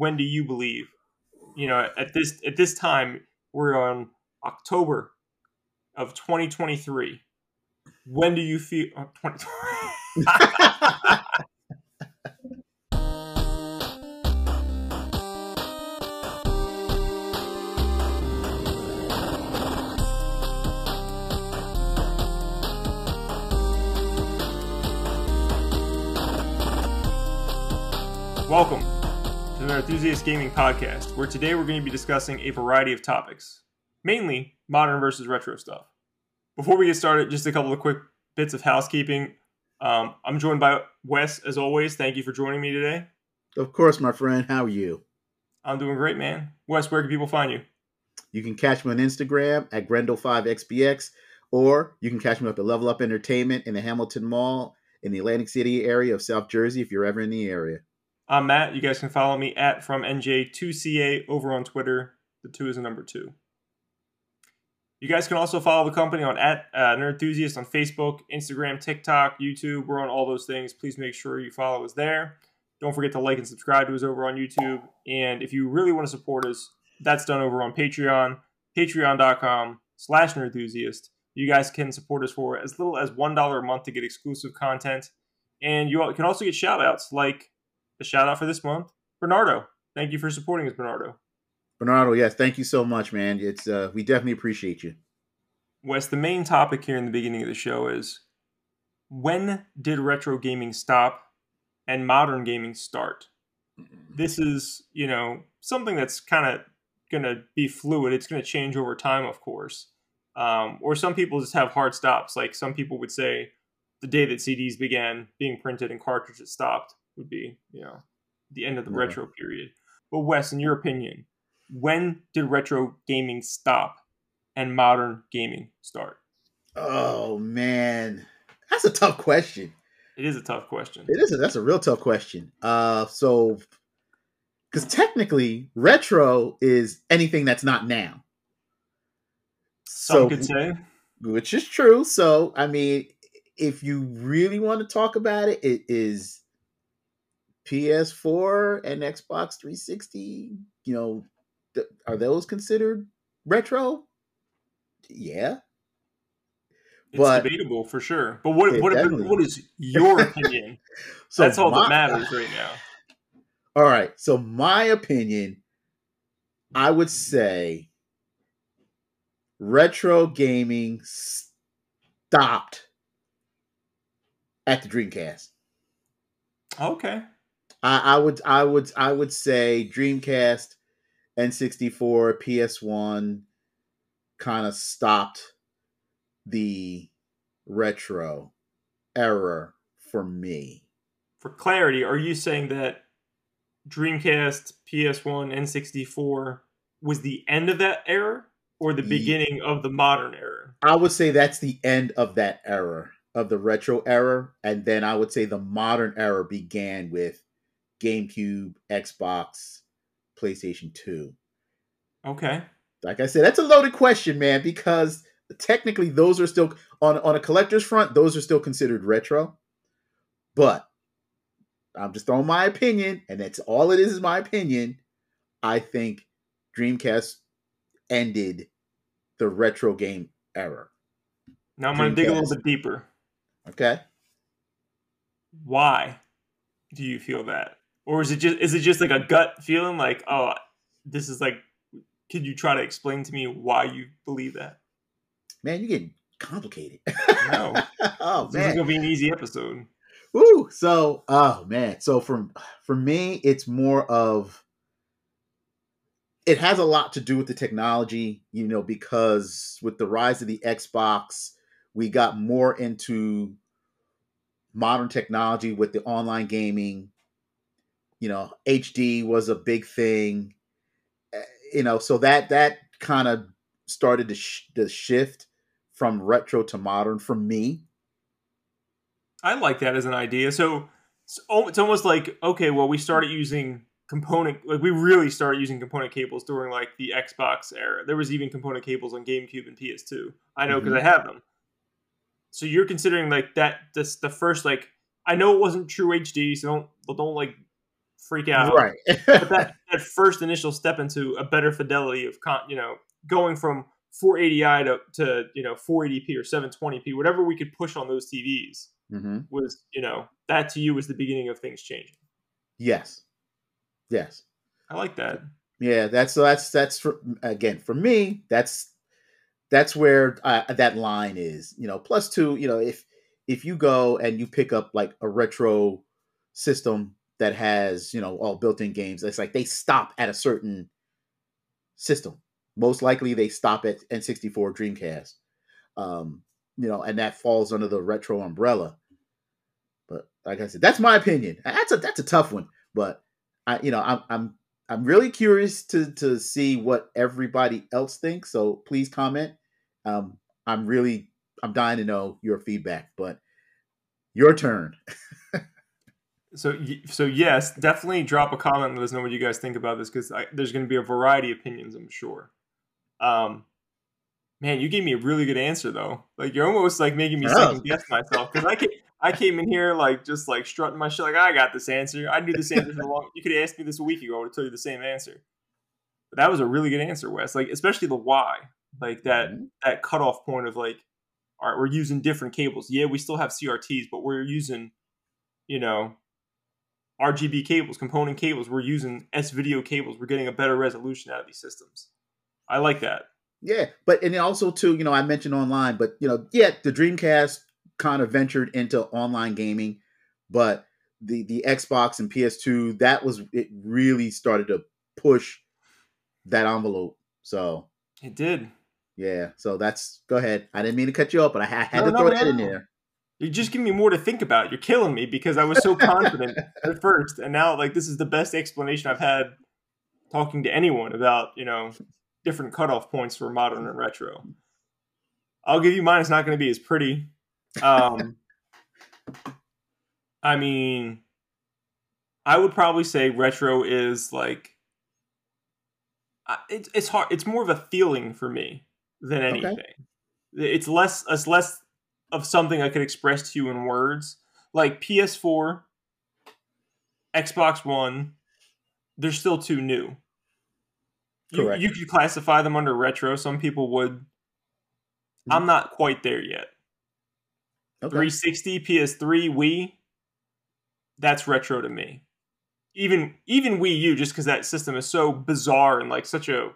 when do you believe? You know, at this at this time, we're on October of 2023. When do you feel? Oh, 20, Welcome to the Nerdthusiast Gaming Podcast, where today we're going to be discussing a variety of topics, mainly modern versus retro stuff. Before we get started, just a couple of quick bits of housekeeping. Um, I'm joined by Wes, as always. Thank you for joining me today. Of course, my friend. How are you? I'm doing great, man. Wes, where can people find you? You can catch me on Instagram at Grendel5XBX, or you can catch me up at Level Up Entertainment in the Hamilton Mall in the Atlantic City area of South Jersey if you're ever in the area. I'm Matt. You guys can follow me at from NJ2CA over on Twitter. The two is a number two. You guys can also follow the company on at uh, Nerdthusiast on Facebook, Instagram, TikTok, YouTube. We're on all those things. Please make sure you follow us there. Don't forget to like and subscribe to us over on YouTube. And if you really want to support us, that's done over on Patreon, patreon.com slash nerdthusiast. You guys can support us for as little as $1 a month to get exclusive content. And you can also get shout outs like a shout out for this month, Bernardo. Thank you for supporting us, Bernardo. Bernardo, yes, thank you so much, man. It's uh, we definitely appreciate you. Wes, the main topic here in the beginning of the show is when did retro gaming stop and modern gaming start? This is, you know, something that's kind of going to be fluid. It's going to change over time, of course. Um, or some people just have hard stops. Like some people would say the day that CDs began being printed and cartridges stopped would be, you know, the end of the retro period. But Wes, in your opinion, when did retro gaming stop and modern gaming start? Oh man, that's a tough question. It is a tough question. It is. A, that's a real tough question. Uh, so because technically, retro is anything that's not now. Some so, could say, which is true. So, I mean, if you really want to talk about it, it is PS4 and Xbox 360, you know, th- are those considered retro? Yeah. It's but, debatable for sure. But what what, what is your opinion? so That's all my, that matters right now. All right. So my opinion, I would say retro gaming stopped at the Dreamcast. Okay. I, I would I would I would say Dreamcast, N64, PS1 kind of stopped the retro error for me. For clarity, are you saying that Dreamcast, PS1, N64 was the end of that error or the beginning of the modern error? I would say that's the end of that error, of the retro error. And then I would say the modern error began with GameCube, Xbox, PlayStation 2. Okay. Like I said, that's a loaded question, man, because technically those are still on on a collector's front, those are still considered retro. But I'm just throwing my opinion, and that's all it is is my opinion. I think Dreamcast ended the retro game era. Now I'm going to dig a little bit deeper. Okay. Why do you feel that? Or is it just is it just like a gut feeling like oh this is like could you try to explain to me why you believe that man you get complicated no oh this man. is gonna be an easy episode Woo! So, oh man. So for for me, it's more of it has a lot to do with the technology, you know, because with the rise of the Xbox, we got more into modern technology with the online gaming you know hd was a big thing eh, you know so that that kind of started to, sh- to shift from retro to modern for me. I like that as an idea. So it's almost like okay well we started using component like we really started using component cables during like the xbox era. There was even component cables on gamecube and ps2 i know because mm-hmm. i have them. So you're considering like that this the first like i know it wasn't true hd so don't don't like freak out. Right. but that, that first initial step into a better fidelity of con, you know, going from 480i to, to you know 480p or 720p, whatever we could push on those TVs hmm was, you know, that to you was the beginning of things changing. Yes. Yes. I like that. Yeah, that's that's that's for again for me. That's that's where uh, that line is. You know, plus two. You know, if if you go and you pick up like a retro system that has you know all built-in games, it's like they stop at a certain system. Most likely, they stop at N64 Dreamcast. Um, you know, and that falls under the retro umbrella. But like I said, that's my opinion. That's a that's a tough one. But I, you know, I'm I'm I'm really curious to to see what everybody else thinks. So please comment. Um, I'm really I'm dying to know your feedback. But your turn. So, so yes, definitely drop a comment and let us know what you guys think about this because there's going to be a variety of opinions, I'm sure. Um, man, you gave me a really good answer though. Like you're almost like making me Oh. second guess myself because I came, I came in here like just like strutting my shit, like I got this answer. I knew this answer for a long. You could have asked me this a week ago. I would have told you the same answer. But that was a really good answer, Wes. Like especially the why, like that Mhm. that cutoff point of like, all right, we're using different cables. Yeah, we still have CRTs, but we're using, you know, RGB cables, component cables. We're using S video cables. We're getting a better resolution out of these systems. I like that. Yeah, but and also too, you know, I mentioned online, but you know, yeah, the Dreamcast kind of ventured into online gaming, but the the Xbox and PS2 that was it really started to push that envelope. So It did. yeah, so that's go ahead. I didn't mean to cut you off, but I ha- had No, to no, throw that in there. You're just giving me more to think about. You're killing me because I was so confident at first, and now like this is the best explanation I've had talking to anyone about you know different cutoff points for modern and retro. I'll give you mine. It's not going to be as pretty. Um, I mean, I would probably say retro is like it's it's hard. It's more of a feeling for me than Okay. anything. It's less it's less of something I could express to you in words. Like PS4, Xbox One, they're still too new. You, Correct. you could classify them under retro. Some people would. Mm-hmm. I'm not quite there yet. Okay. 360, PS3, Wii, that's retro to me. Even even Wii U, just because that system is so bizarre and like such a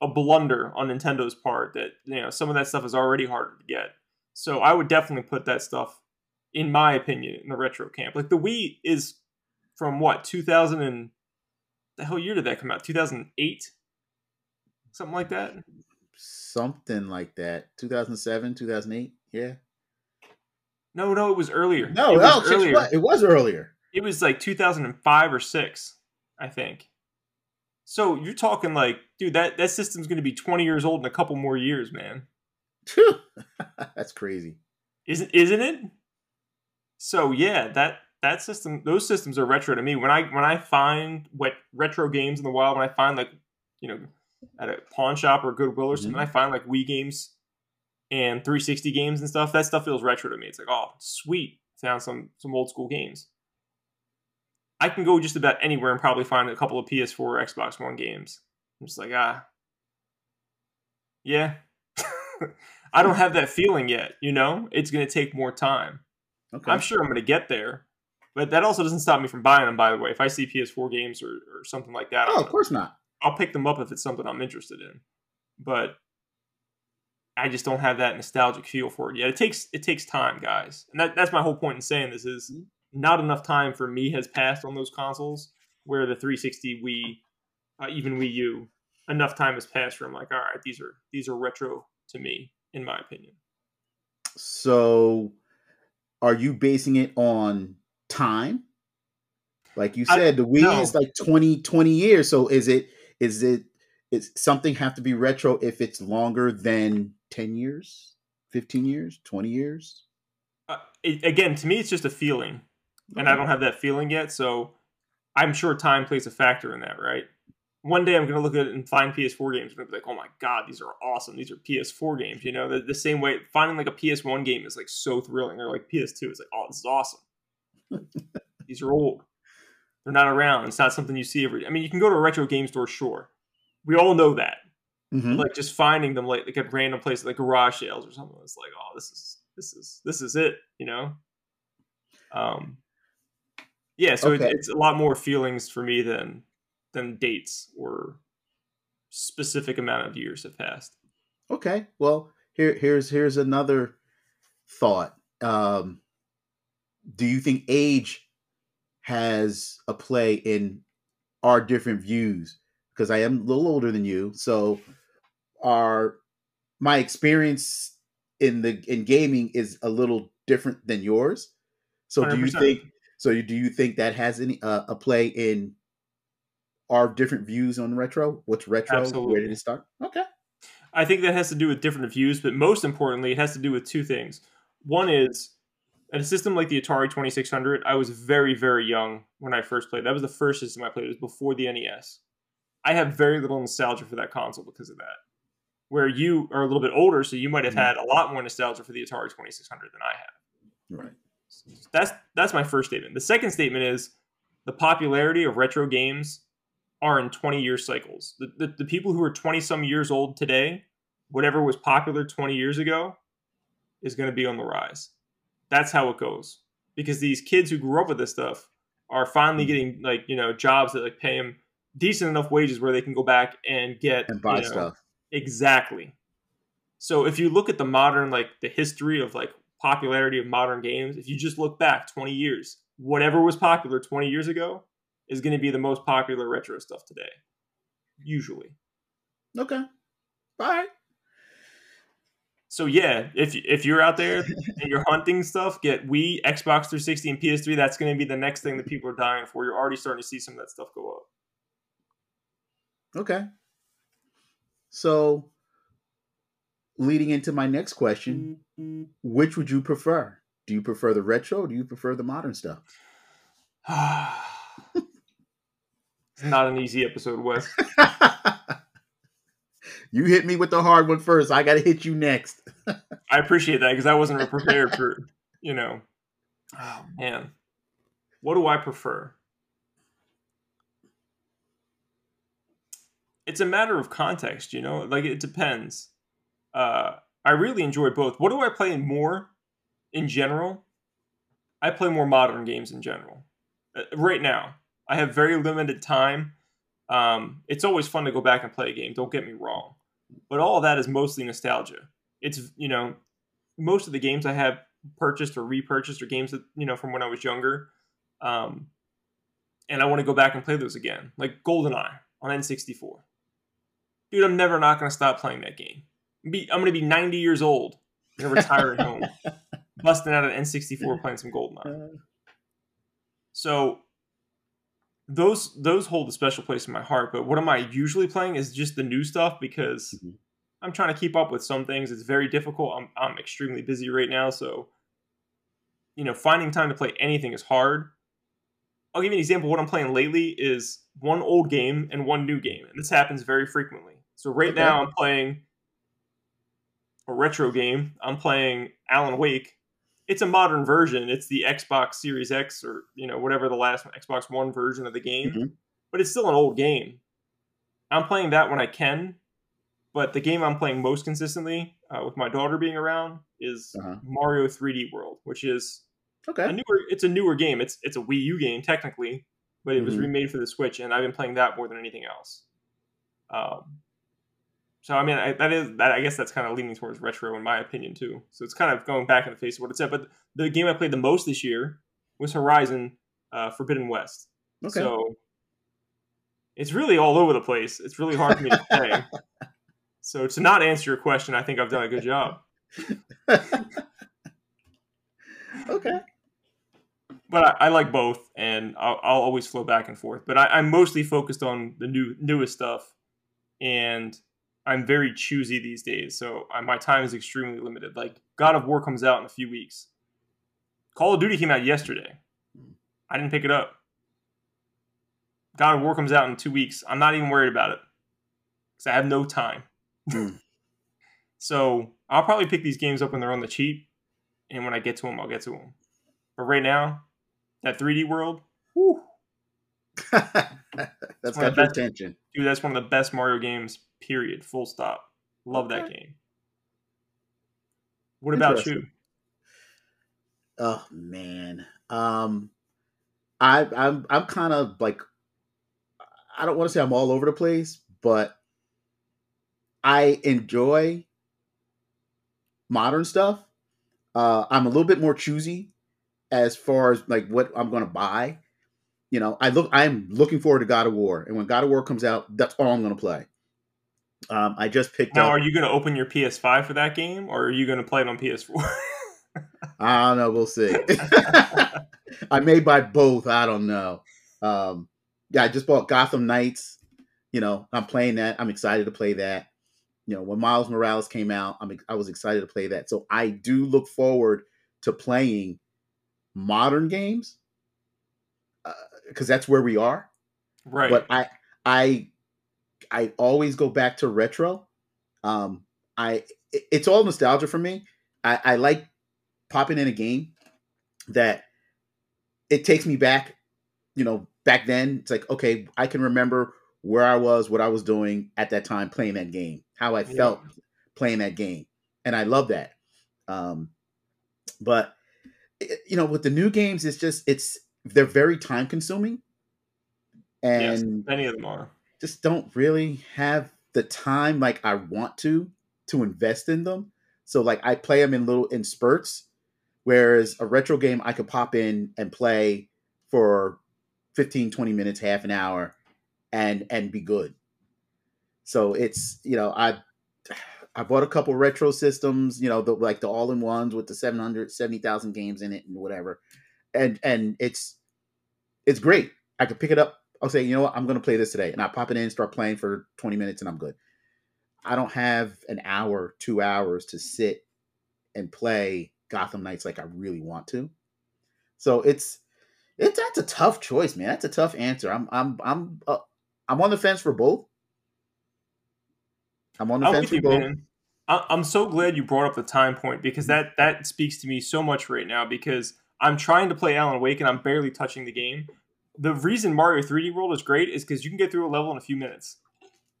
a blunder on Nintendo's part that you know some of that stuff is already harder to get. So I would definitely put that stuff, in my opinion, in the retro camp. Like the Wii is from what 2000 and the hell year did that come out? 2008, something like that. Something like that. 2007, 2008. Yeah. No, no, it was earlier. No, it was no, earlier. what? It was earlier. It was like 2005 or 6, I think. So you're talking like, dude, that, that system's going to be 20 years old in a couple more years, man. That's crazy. Isn't isn't it? So yeah, that that system, those systems are retro to me. When I when I find what retro games in the wild, when I find like, you know, at a pawn shop or Goodwill or something, Mhm. I find like Wii games and 360 games and stuff. That stuff feels retro to me. It's like, oh, sweet, found some some old school games. I can go just about anywhere and probably find a couple of PS4 or Xbox One games. I'm just like, ah, yeah. I don't have that feeling yet. You know, it's going to take more time. Okay. I'm sure I'm going to get there, but that also doesn't stop me from buying them. By the way, if I see PS4 games or, or something like that, oh, I'm- of course not. I'll pick them up if it's something I'm interested in. But I just don't have that nostalgic feel for it yet. It takes it takes time, guys, and that, that's my whole point in saying this is not enough time for me has passed on those consoles. Where the 360, Wii, uh, even Wii U, enough time has passed where I'm like, all right, these are these are retro to me, in my opinion. So, are you basing it on time? Like you I- said, the Wii no. is like 20, 20 years. So is it is it is something have to be retro if it's longer than 10 years, 15 years, 20 years? uh, it, again, to me, it's just a feeling, and I don't have that feeling yet. So I'm sure time plays a factor in that, right? One day I'm going to look at it and find PS4 games and be like, oh my god, these are awesome. These are PS4 games. You know, the, the same way finding like a PS1 game is like so thrilling, or like PS2 is like, oh, this is awesome. these are old. They're not around. It's not something you see every. I mean, you can go to a retro game store, sure. We all know that. Mhm. Like just finding them like, like at random places, like garage sales or something. It's like, oh, this is this is this is it. You know. Um. Yeah, so Okay. it, it's a lot more feelings for me than than dates or specific amount of years have passed. Okay. Well, here here's here's another thought. Um, do you think age has a play in our different views? Because I am a little older than you, so our my experience in the in gaming is a little different than yours. So do you think so do you think that has any uh, a play in our different views on retro? What's retro? Where did it start? Okay. I think that has to do with different views, but most importantly, it has to do with two things. One is at a system like the Atari 2600, I was very, very young when I first played. That was the first system I played. It was before the NES. I have very little nostalgia for that console because of that. Where you are a little bit older, so you might have Mhm. had a lot more nostalgia for the Atari 2600 than I have. Right. That's that's my first statement. The second statement is the popularity of retro games are in 20 year cycles. The, the, the people who are 20 some years old today, whatever was popular 20 years ago, is going to be on the rise. That's how it goes. Because these kids who grew up with this stuff are finally Mhm. getting like you know jobs that like pay them decent enough wages where they can go back and get And buy you know, stuff. Exactly. So if you look at the modern, like the history of like popularity of modern games, if you just look back 20 years, whatever was popular 20 years ago is going to be the most popular retro stuff today. Usually. Okay. All right. So yeah, if if you're out there and you're hunting stuff, get Wii, Xbox 360, and PS3. That's going to be the next thing that people are dying for. You're already starting to see some of that stuff go up. Okay. So, leading into my next question, which would you prefer? Do you prefer the retro or do you prefer the modern stuff? it's not an easy episode, Wes. you hit me with the hard one first. I got to hit you next. I appreciate that because I wasn't prepared for, you know. Oh man, what do I prefer? It's a matter of context, you know. Like it depends. Uh, I really enjoy both. What do I play more in general? I play more modern games in general. Uh, right now, I have very limited time. Um, it's always fun to go back and play a game. Don't get me wrong, but all of that is mostly nostalgia it's you know most of the games I have purchased or repurchased are games that you know from when I was younger, um, and I want to go back and play those again, like GoldenEye on N64. Dude, I'm never not going to stop playing that game. Be, I'm going to be 90 years old, gonna retire at home, busting out an N64 playing some GoldenEye. So those those hold a special place in my heart. But what am I usually playing is just the new stuff because Mhm. I'm trying to keep up with some things. It's very difficult. I'm I'm extremely busy right now, so you know, finding time to play anything is hard. I'll give you an example. What I'm playing lately is one old game and one new game, and this happens very frequently. So right Okay. now I'm playing a retro game. I'm playing Alan Wake. It's a modern version. It's the Xbox Series X or you know whatever the last Xbox One version of the game, Mhm. but it's still an old game. I'm playing that when I can, but the game I'm playing most consistently uh, with my daughter being around is Uh-huh. Mario 3D World, which is a Okay. newer. It's a newer game. It's it's a Wii U game technically, but it was Mhm. remade for the Switch, and I've been playing that more than anything else. Um, so I mean, I, that is that. I guess that's kind of leaning towards retro in my opinion too. So it's kind of going back in the face of what it said. But the game I played the most this year was Horizon uh, Forbidden West. Okay. So it's really all over the place. It's really hard for me to say. So to not answer your question, I think I've done a good job. okay. but I, I like both, and I'll, I'll always flow back and forth. But I, I'm mostly focused on the new newest stuff, and I'm very choosy these days. So my time is extremely limited. Like God of War comes out in a few weeks. Call of Duty came out yesterday. I didn't pick it up. God of War comes out in two weeks. I'm not even worried about it because I have no time. Hmm. so I'll probably pick these games up when they're on the cheap, and when I get to them, I'll get to them. But right now, that 3D world, whew, that's got your attention. Dude, that's one of the best Mario games, period. Full stop. Love okay. that game. What about you? Oh man. Um I I'm I'm kind of like I don't want to say I'm all over the place, but I enjoy modern stuff. Uh, I'm a little bit more choosy as far as like what I'm going to buy. You know, I look. I'm looking forward to God of War, and when God of War comes out, that's all I'm going to play. Um, I just picked now, up. Are you going to open your PS5 for that game, or are you going to play it on PS4? I don't know. We'll see. I may buy both. I don't know. Um, yeah, I just bought Gotham Knights. You know, I'm playing that. I'm excited to play that. You know, when Miles Morales came out, I'm I was excited to play that. So I do look forward to playing modern games because uh, that's where we are. Right. But I I I always go back to retro. Um, I it's all nostalgia for me. I, I like popping in a game that it takes me back, you know, back then. It's like, okay, I can remember where I was, what I was doing at that time playing that game, how I felt playing that game. And I love that. Um, but you know, with the new games, it's just it's they're very time consuming. And yes, many of them are. Just don't really have the time like I want to to invest in them. So like I play them in little in spurts Whereas a retro game, I could pop in and play for 15, 20 minutes, half an hour, and and be good. So it's you know I I bought a couple retro systems, you know, the, like the all in ones with the 770,000 games in it and whatever, and and it's it's great. I could pick it up. I'll say, you know what, I'm going to play this today, and I pop it in, start playing for 20 minutes, and I'm good. I don't have an hour, two hours to sit and play Gotham Knights like I really want to. So it's it's that's a tough choice, man. That's a tough answer. I'm I'm I'm uh, I'm on the fence for both. I'm on the I'm fence for you, both. Man. I'm so glad you brought up the time point because that that speaks to me so much right now because I'm trying to play Alan Wake and I'm barely touching the game. The reason Mario 3D World is great is because you can get through a level in a few minutes.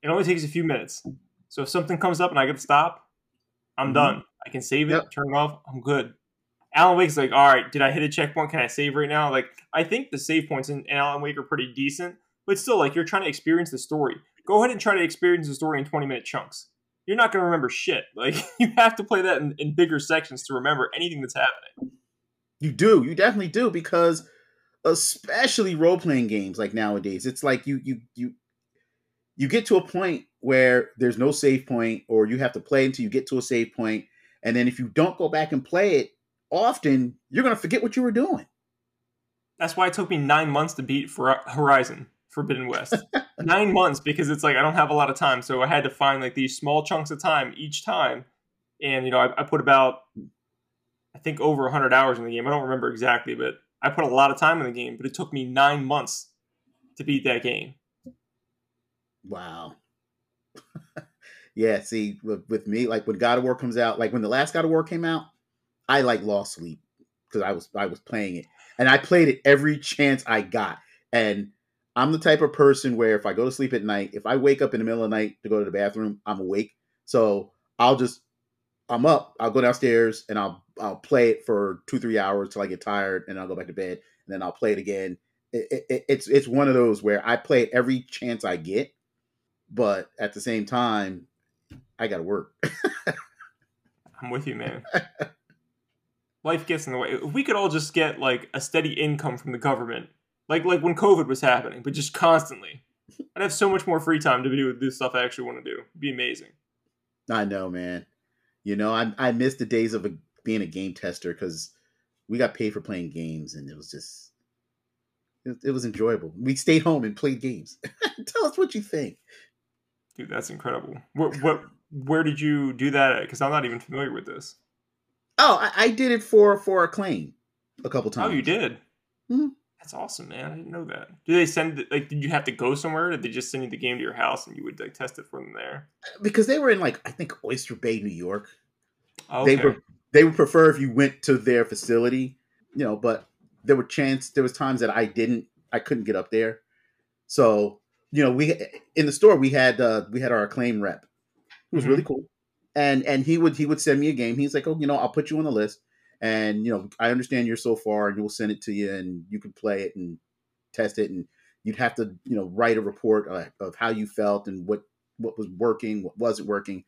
It only takes a few minutes. So if something comes up and I get to stop, I'm mm-hmm. done. I can save it, yep. turn it off. I'm good. Alan Wake's like, all right, did I hit a checkpoint? Can I save right now? Like, I think the save points in, in Alan Wake are pretty decent, but still, like, you're trying to experience the story. Go ahead and try to experience the story in 20 minute chunks. You're not going to remember shit. Like, you have to play that in, in bigger sections to remember anything that's happening. You do. You definitely do because, especially role playing games like nowadays, it's like you you you you get to a point where there's no save point, or you have to play until you get to a save point and then if you don't go back and play it often, you're going to forget what you were doing. That's why it took me nine months to beat for Horizon Forbidden West. nine months because it's like I don't have a lot of time, so I had to find like these small chunks of time each time. And you know, I, I put about I think over 100 hours in the game. I don't remember exactly, but I put a lot of time in the game. But it took me nine months to beat that game. Wow. Yeah, see, with, with, me, like when God of War comes out, like when the last God of War came out, I like lost sleep because I was I was playing it, and I played it every chance I got. And I'm the type of person where if I go to sleep at night, if I wake up in the middle of the night to go to the bathroom, I'm awake. So I'll just I'm up. I'll go downstairs and I'll I'll play it for two three hours till I get tired, and I'll go back to bed, and then I'll play it again. It, it, it's it's one of those where I play it every chance I get, but at the same time, I got to work. I'm with you, man. Life gets in the way. If we could all just get like a steady income from the government, like like when COVID was happening, but just constantly, I'd have so much more free time to do this stuff I actually want to do. It'd be amazing. I know, man. You know, I I miss the days of a, being a game tester because we got paid for playing games, and it was just it, it was enjoyable. We stayed home and played games. Tell us what you think. Dude, that's incredible. What what where did you do that? Because I'm not even familiar with this. Oh, I, I, did it for for Acclaim a couple times. Oh, you did. Mm-hmm. That's awesome, man. I didn't know that. Did they send like? Did you have to go somewhere? did they just send you the game to your house and you would like test it from there? Because they were in like I think Oyster Bay, New York. okay. They were they would prefer if you went to their facility, you know. But there were chance there was times that I didn't, I couldn't get up there, So you know, we in the store we had uh, we had our acclaim rep, It was Mhm. really cool, and and he would he would send me a game. He's like, oh, you know, I'll put you on the list, and you know, I understand you're so far, and we'll send it to you, and you can play it and test it, and you'd have to you know write a report uh, of how you felt and what what was working, what wasn't working.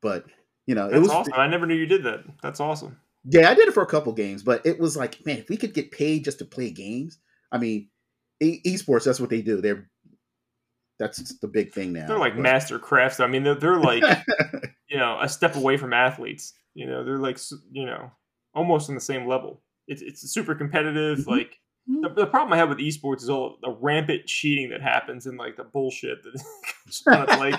But you know, That's it was awesome. I never knew you did that. That's awesome. yeah, I did it for a couple games, but it was like, man, if we could get paid just to play games, I mean, e- esports, that's what they do. They're that's the big thing now. They're like But- master crafts. I mean, they're, they're like you know a step away from athletes. You know, they're like you know almost on the same level. It's it's super competitive. Mhm. Like the, the problem I have with esports is all the rampant cheating that happens and like the bullshit that like,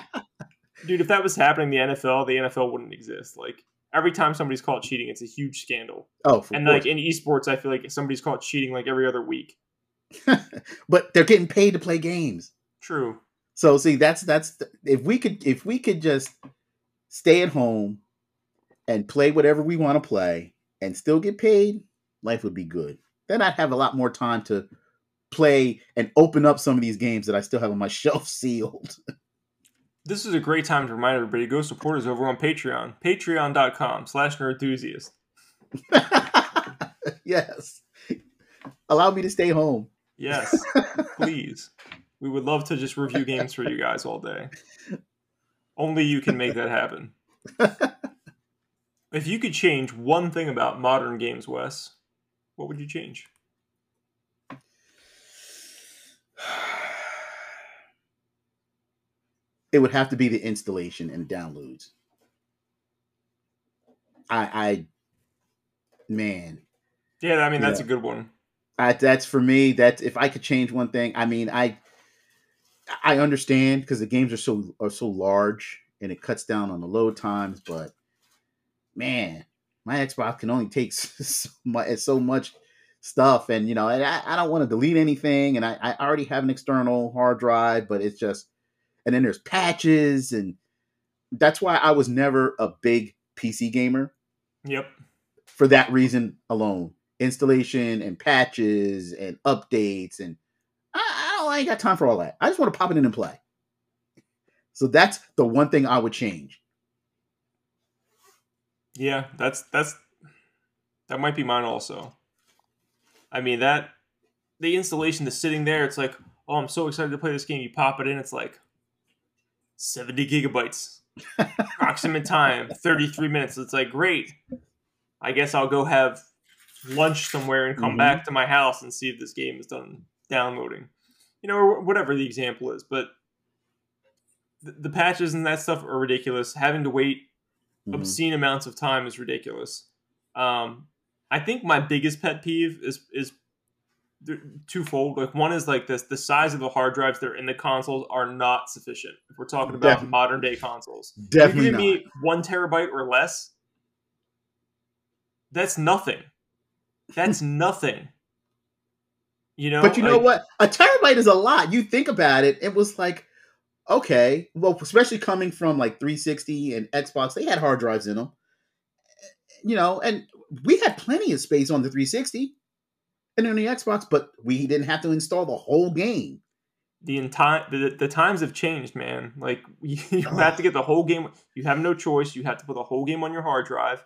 dude, if that was happening in the NFL, the NFL wouldn't exist. Like every time somebody's caught cheating, it's a huge scandal. oh, for and course. like in esports, I feel like somebody's caught cheating like every other week. but they're getting paid to play games. True. So see, that's that's the- if we could if we could just stay at home and play whatever we want to play and still get paid, life would be good. Then I'd have a lot more time to play and open up some of these games that I still have on my shelf sealed. This is a great time to remind everybody to go support us over on Patreon. Patreon.com slash nerdthusiast. yes. Allow me to stay home. Yes, please. We would love to just review games for you guys all day. Only you can make that happen. if you could change one thing about modern games, Wes, what would you change? It would have to be the installation and downloads. I I man, Yeah, I mean that's Yeah. a good one. I, that's for me. That if I could change one thing, I mean, I I understand because the games are so are so large and it cuts down on the load times. But man, my Xbox can only take so much, so much stuff, and you know, and I, I don't want to delete anything, and I, I already have an external hard drive, but it's just, and then there's patches, and that's why I was never a big PC gamer Yep. for that reason alone. Installation and patches and updates and I, I, don't, I ain't got time for all that. I just want to pop it in and play. So that's the one thing I would change. Yeah, that's that's that might be mine also. I mean that the installation that's sitting there, it's like, oh, I'm so excited to play this game. You pop it in, it's like 70 gigabytes. Approximate time, 33 minutes. It's like, great. I guess I'll go have lunch somewhere and come Mhm. back to my house and see if this game is done downloading. You know, or whatever the example is. But the, the patches and that stuff are ridiculous. Having to wait Mhm. obscene amounts of time is ridiculous. Um, I think my biggest pet peeve is is twofold. Like one is like this: the size of the hard drives that are in the consoles are not sufficient. If we're talking about Definitely. modern day consoles, Definitely You're not. me one terabyte or less. That's nothing. That's nothing. You know, but you know like- what? A terabyte is a lot. You think about it, it was like, okay, well, especially coming from like 360 and Xbox, they had hard drives in them. You know, and we had plenty of space on the 360 and on the Xbox, but we didn't have to install the whole game. the entire the, the times have changed man. Like you, you have to get the whole game you have no choice you have to put the whole game on your hard drive.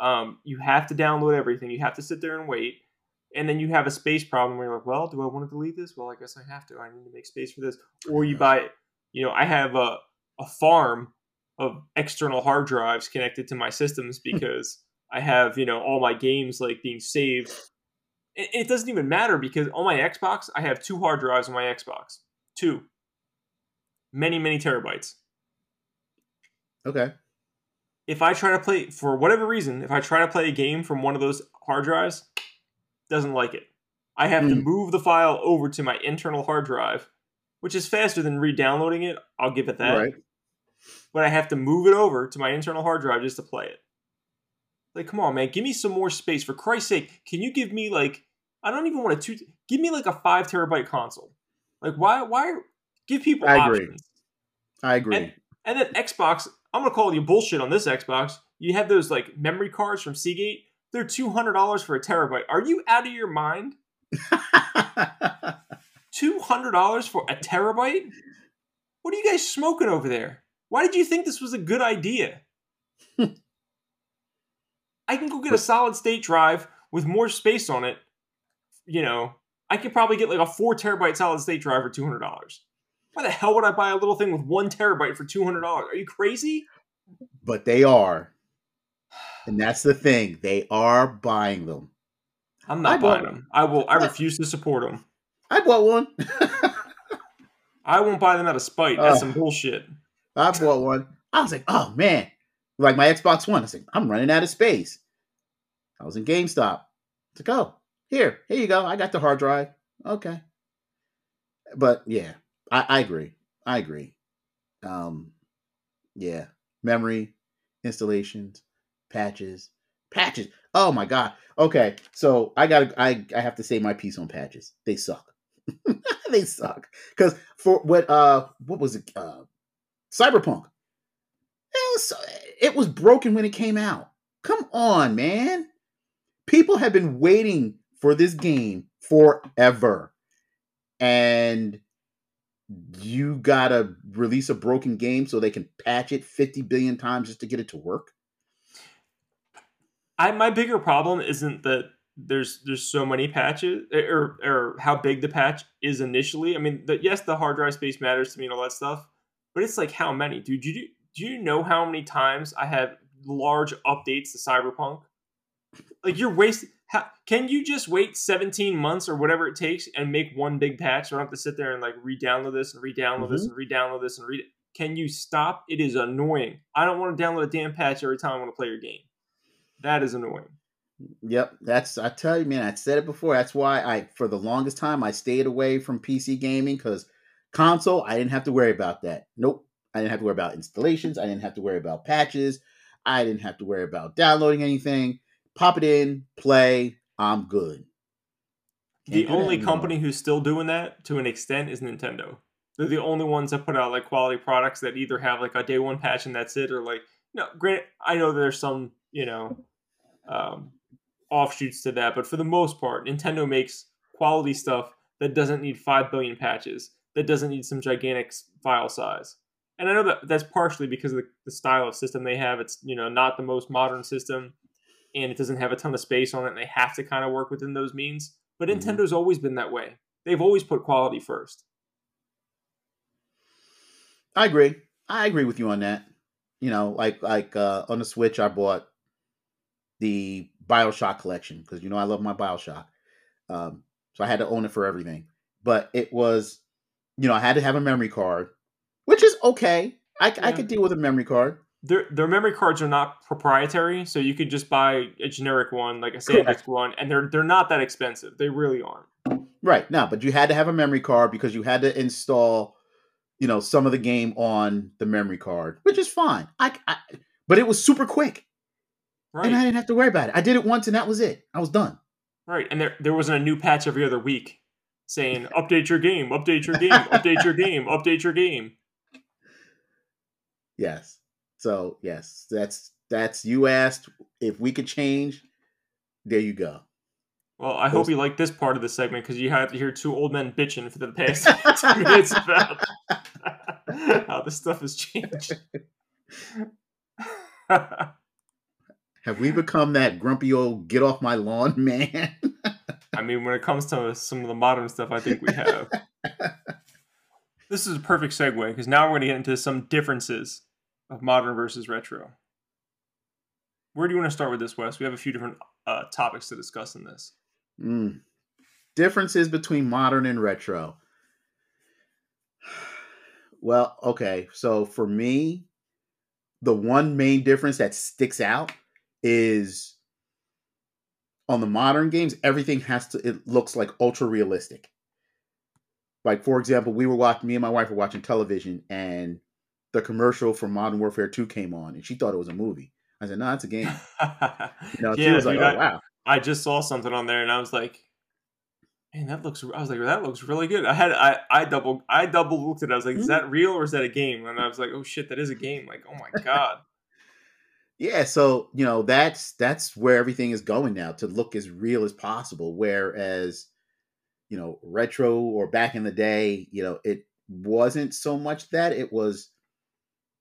Um, you have to download everything you have to sit there and wait. And then you have a space problem where you're like well do i want to delete this? Well i guess i have to i need to make space for this. Or you buy you know i have a, a farm of external hard drives connected to my systems because i have you know all my games like being saved it, it doesn't even matter because on my xbox i have two hard drives on my xbox two many many terabytes Okay. if i try to play for whatever reason if i try to play a game from one of those hard drives doesn't like it i have to Hmm. move the file over to my internal hard drive which is faster than re-downloading it i'll give it that Right. but i have to move it over to my internal hard drive just to play it like come on man give me some more space for christ's sake can you give me like i don't even want a two give me like a five terabyte console like why why give people I agree. options I agree. and, and then Xbox, I'm gonna call you bullshit on this Xbox. You have those like memory cards from Seagate. They're two hundred dollars for a terabyte. Are you out of your mind? Two hundred dollars for a terabyte? What are you guys smoking over there? Why did you think this was a good idea? I can go get a solid state drive with more space on it. You know, I could probably get like a four terabyte solid state drive for two hundred dollars. Why the hell would I buy a little thing with one terabyte for two hundred dollars? Are you crazy? But they are, and that's the thing. They are buying them. I'm not buying them. I will. I refuse to support them. I bought one. I won't buy them out of spite. That's uh, some bullshit. I bought one. I was like, oh man, like my Xbox One. I like, I'm running out of space. I was in GameStop. To go oh, here, here you go. I got the hard drive. Okay, but yeah, I, I agree. I agree. Um, yeah, memory installations, patches, patches. Oh my god. Okay, so I gotta. I I have to say my piece on patches. They suck. they suck because for what uh what was it uh Cyberpunk was, it was broken when it came out. Come on, man. People have been waiting for this game forever. And you gotta release a broken game so they can patch it 50 billion times just to get it to work. I my bigger problem isn't that there's there's so many patches eh, or or how big the patch is initially. I mean, the, yes, the hard drive space matters to me and all that stuff, but it's like how many, dude? You do you know how many times I have large updates to Cyberpunk? Like you're wasting. can you just wait 17 months or whatever it takes and make one big patch? So I don't have to sit there and like re-download this and re-download mm-hmm. this and re-download this and read it. Can you stop? It is annoying. I don't want to download a damn patch every time I want to play your game. That is annoying. Yep, that's I tell you, man. I said it before. That's why I, for the longest time, I stayed away from PC gaming because console, I didn't have to worry about that. Nope, I didn't have to worry about installations. I didn't have to worry about patches. I didn't have to worry about downloading anything. Pop it in, play. I'm good. Can't the only company who's still doing that to an extent is Nintendo. They're the only ones that put out like quality products that either have like a day one patch and that's it, or like no. Granted, I know there's some you know um, offshoots to that, but for the most part, Nintendo makes quality stuff that doesn't need five billion patches, that doesn't need some gigantic file size and I know that that's partially because of the, the, style of system they have. It's you know not the most modern system, and it doesn't have a ton of space on it. and They have to kind of work within those means. But mm-hmm. Nintendo's always been that way. They've always put quality first. I agree. I agree with you on that. You know, like like uh, on the Switch, I bought the Bioshock collection because you know I love my Bioshock. Um, so I had to own it for everything. But it was, you know, I had to have a memory card okay. I, yeah. I could deal with a memory card. Their their memory cards are not proprietary, so you could just buy a generic one, like a SanDisk one, and they're they're not that expensive. They really aren't. Right now, but you had to have a memory card because you had to install, you know, some of the game on the memory card, which is fine. I, I but it was super quick, right? And I didn't have to worry about it. I did it once, and that was it. I was done. Right, and there there wasn't a new patch every other week saying update your game, update your game, update your game, update your game. Yes. So yes, that's that's you asked if we could change. There you go. Well, I Those... hope you like this part of the segment because you had to hear two old men bitching for the past two minutes about how this stuff has changed. Have we become that grumpy old get off my lawn man? I mean, when it comes to some of the modern stuff, I think we have. This is a perfect segue because now we're going to get into some differences of modern versus retro. Where do you want to start with this, Wes? We have a few different uh, topics to discuss in this. Mm. Differences between modern and retro. Well, okay. So for me, the one main difference that sticks out is on the modern games, everything has to, it looks like ultra realistic. Like for example, we were watching. Me and my wife were watching television, and the commercial for Modern Warfare Two came on, and she thought it was a movie. I said, "No, it's a game." you know, yeah, she was like, "Oh wow." I just saw something on there, and I was like, "Man, that looks." I was like, "That looks really good." I had I I double I double looked at. it. I was like, "Is mm-hmm. that real or is that a game?" And I was like, "Oh shit, that is a game!" Like, oh my god. yeah, so you know that's that's where everything is going now to look as real as possible. Whereas you know, retro or back in the day, you know, it wasn't so much that it was,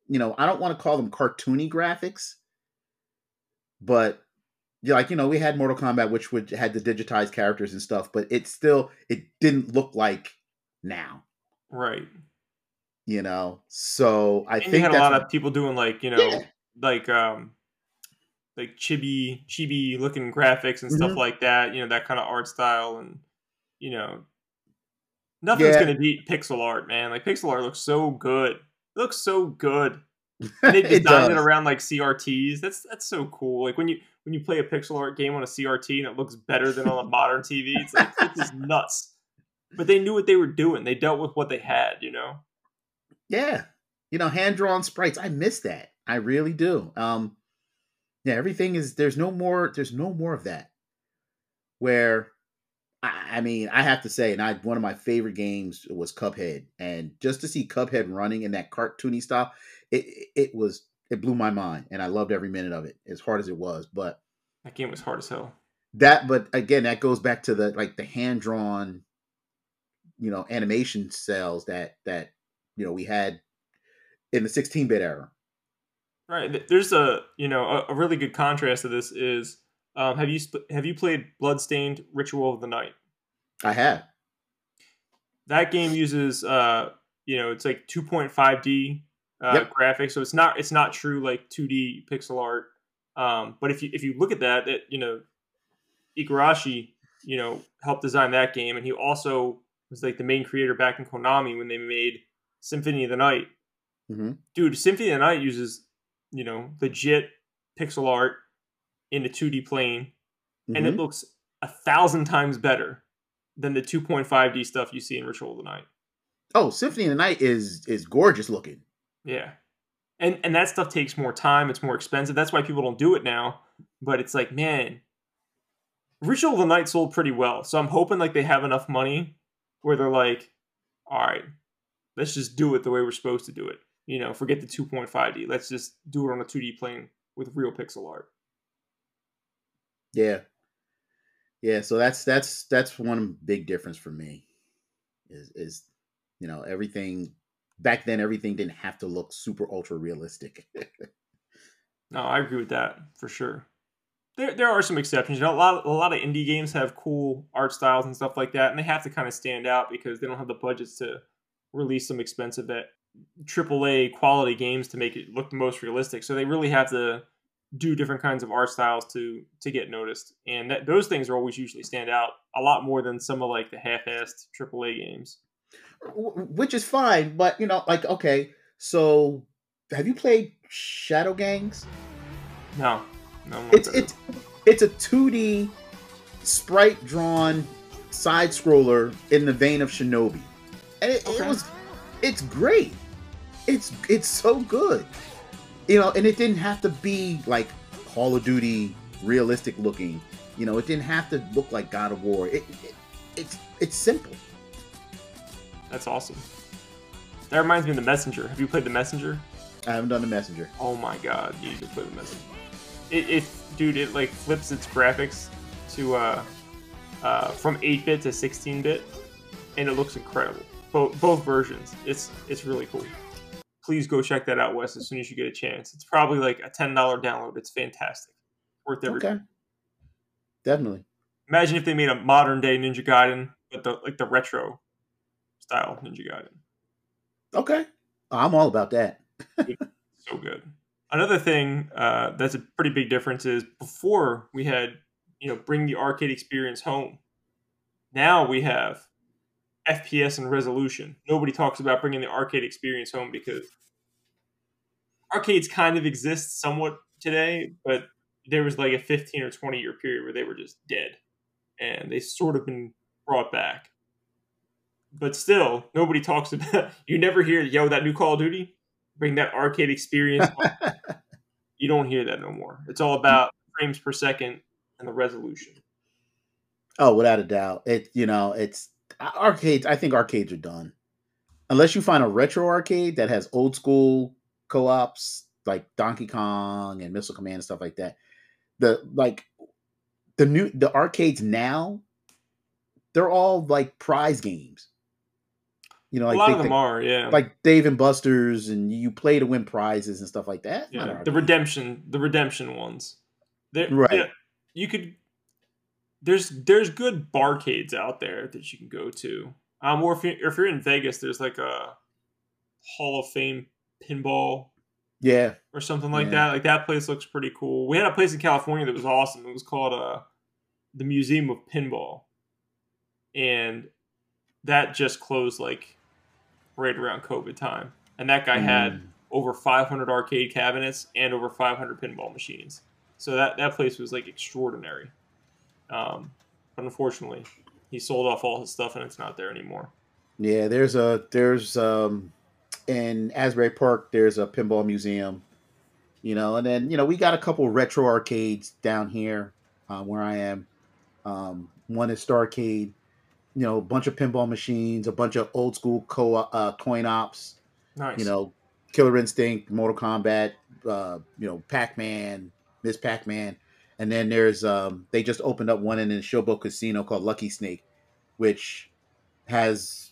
you know, I don't want to call them cartoony graphics, but yeah, like you know, we had Mortal Kombat, which would had the digitized characters and stuff, but it still it didn't look like now, right? You know, so I and think you had a lot of people doing like you know, Yeah. like um, like chibi chibi looking graphics and stuff Mhm. like that. You know that kind of art style, and you know, nothing's Yeah. gonna beat pixel art, man. Like pixel art looks so good. It looks so good. And they it designed it does. around like CRTs. That's that's so cool. Like when you when you play a pixel art game on a CRT and it looks better than on a modern TV, it's like it's just nuts. But they knew what they were doing. They dealt with what they had, you know. Yeah. You know, hand drawn sprites. I miss that. I really do. Um yeah, everything is there's no more there's no more of that. Where I, I mean, I have to say, and I one of my favorite games was Cuphead. And just to see Cuphead running in that cartoony style, it it- it was it blew my mind and I loved every minute of it, as hard as it was. But That game was hard as hell. that but again that goes back to the like the hand drawn you know animation cells that that you know we had in the 16-bit era Right. There's a you know a, a really good contrast to this is um, have you sp- have you played Bloodstained Ritual of the Night? i have That game uses uh you know it's like 2.5D uh, Yep. graphics, so it's not it's not true like 2D pixel art. Um, but if you if you look at that, that you know Igarashi you know helped design that game, and he also was like the main creator back in Konami when they made Symphony of the Night. Mhm. Dude, Symphony of the Night uses you know legit pixel art in a 2D plane, and it Mhm. looks a thousand times better than the 2.5D stuff you see in Ritual of the Night. oh symphony of the night is is gorgeous looking Yeah. And and that stuff takes more time, it's more expensive. That's why people don't do it now. But it's like, man, Ritual of the Night sold pretty well. So I'm hoping like they have enough money where they're like, all right, let's just do it the way we're supposed to do it. You know, forget the 2.5D. Let's just do it on a 2D plane with real pixel art. Yeah yeah so that's that's that's one big difference for me is is you know everything back then everything didn't have to look super ultra realistic No, I agree with that for sure. There, there are some exceptions. You know, a lot, a lot of indie games have cool art styles and stuff like that, and they have to kind of stand out because they don't have the budgets to release some expensive eh, at AAA quality games to make it look the most realistic. So they really have to do different kinds of art styles to to get noticed, and that, those things are always usually stand out a lot more than some of like the half-assed AAA games. Which is fine but you know like okay so have you played shadow gangs No, no, it's good. it's it's a 2D sprite drawn side scroller in the vein of Shinobi, and it, Okay. it was it's great. It's it's so good, you know. And it didn't have to be like Call of Duty realistic looking. You know, it didn't have to look like God of War. It, it it's it's simple. That's awesome. That reminds me of the Messenger. Have you played the Messenger? I haven't done the messenger. Oh my god, you need to play the Messenger. It, it dude, it like flips its graphics to uh, uh, from 8-bit to 16-bit, and it looks incredible. Both both versions. It's it's really cool. Please go check that out, Wes, as soon as you get a chance. It's probably like a ten dollar download. It's fantastic, worth every. Okay, definitely. Imagine if they made a modern day Ninja Gaiden, but the like the retro style Ninja Gaiden. Okay, I'm all about that. so good. Another thing uh, that's a pretty big difference is before we had, you know, bring the arcade experience home. Now we have FPS and resolution. Nobody talks about bringing the arcade experience home because arcades kind of exist somewhat today, but there was like a 15 or 20 year period where they were just dead and they sort of been brought back. But still, nobody talks about you never hear, yo, that new Call of Duty, bring that arcade experience. you don't hear that no more. It's all about frames per second and the resolution. Oh, without a doubt. It you know, it's arcades. I think arcades are done. Unless you find a retro arcade that has old school co-ops like Donkey Kong and Missile Command and stuff like that. The like the new the arcades now they're all like prize games. You know, like a lot they- of them they- are, yeah. like Dave and Buster's, and you play to win prizes and stuff like that. Yeah. the redemption, the redemption ones. They're, Right. you could. There's there's good barcades out there that you can go to. Um, or if you're, if you're in Vegas, there's like a Hall of Fame pinball Yeah, or something like Yeah. that. Like that place looks pretty cool. We had a place in California that was awesome. It was called uh the Museum of Pinball. And that just closed like right around COVID time. And that guy had Mm. over 500 arcade cabinets and over 500 pinball machines. So that that place was like extraordinary. Um, but unfortunately, he sold off all his stuff and it's not there anymore. yeah. There's a there's um in Asbury Park. There's a pinball museum. You know, and then you know we got a couple retro arcades down here uh, where I am. Um, one is Starcade. You know, a bunch of pinball machines, a bunch of old school co uh, coin ops. Nice. you know, Killer Instinct, Mortal Kombat, uh, you know, Pac Man, Miss Pac Man, and then there's um, they just opened up one in the Casino called Lucky Snake, which has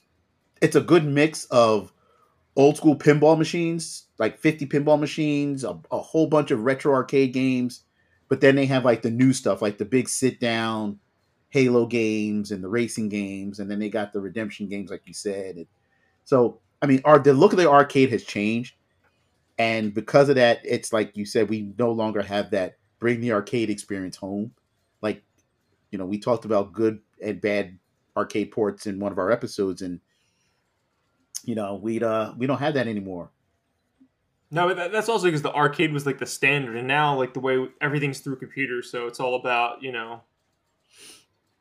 it's a good mix of old school pinball machines, like 50 pinball machines, a, a whole bunch of retro arcade games, but then they have like the new stuff, like the big sit down Halo games and the racing games, and then they got the redemption games, like you said. And so, I mean, our the look of the arcade has changed, and because of that, it's like you said, we no longer have that bring the arcade experience home. Like, you know, we talked about good and bad arcade ports in one of our episodes, and you know, we uh we don't have that anymore. No, but that's also because the arcade was like the standard, and now like the way everything's through computers, so it's all about you know.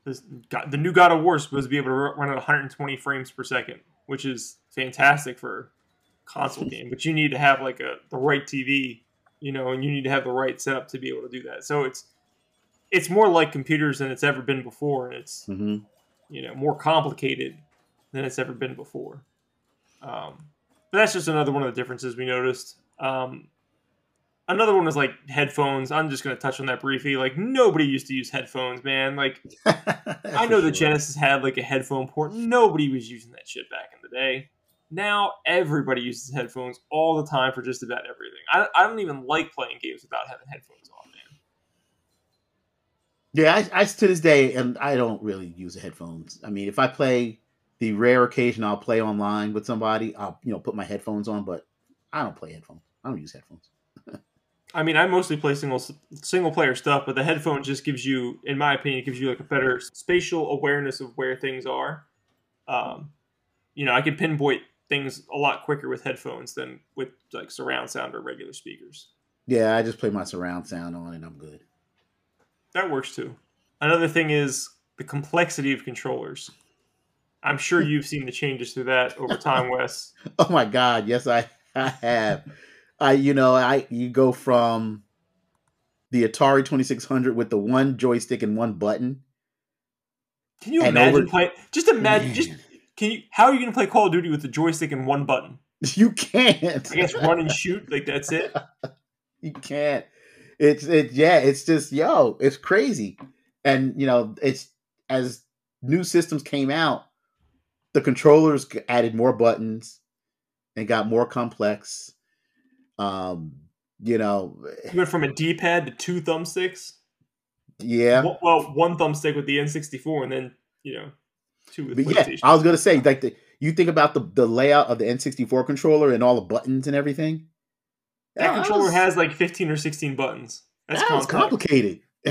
This, God, the new God of War is supposed to be able to run at 120 frames per second, which is fantastic for a console game. But you need to have like a the right TV, you know, and you need to have the right setup to be able to do that. So it's it's more like computers than it's ever been before, and it's hmm you know more complicated than it's ever been before. Um, but that's just another one of the differences we noticed. Um, another one is like headphones. I'm just going to touch on that briefly. Like nobody used to use headphones, man. Like I know the Genesis had like a headphone port. Nobody was using that shit back in the day. Now everybody uses headphones all the time for just about everything. I, I don't even like playing games without having headphones on, man. Yeah, I, I to this day, and I don't really use headphones. I mean, if I play the rare occasion I'll play online with somebody, I'll you know put my headphones on, but I don't play headphones. I don't use headphones. I mean, I mostly play single single player stuff, but the headphone just gives you, in my opinion, it gives you like a better spatial awareness of where things are. Um, you know, I can pinpoint things a lot quicker with headphones than with like surround sound or regular speakers. Yeah, I just play my surround sound on and I'm good. That works too. Another thing is the complexity of controllers. I'm sure you've seen the changes to that over time, Wes. Oh my god, yes I, I have. I you know, I you go from the Atari 2600 with the one joystick and one button. Can you imagine over- play? Just imagine. Just Man, can you? How are you going to play Call of Duty with the joystick and one button? you can't. I guess run and shoot. Like that's it. you can't. It's it yeah, it's just yo, it's crazy. And you know, it's as new systems came out, the controllers added more buttons and got more complex. Um, you know, You went from a D-pad to two thumbsticks. yeah. Well, one thumbstick with the N64, and then you know, with But yeah, I was gonna say like the you think about the the layout of the N64 controller and all the buttons and everything. that controller was- has like 15 or 16 buttons. That's that was complicated.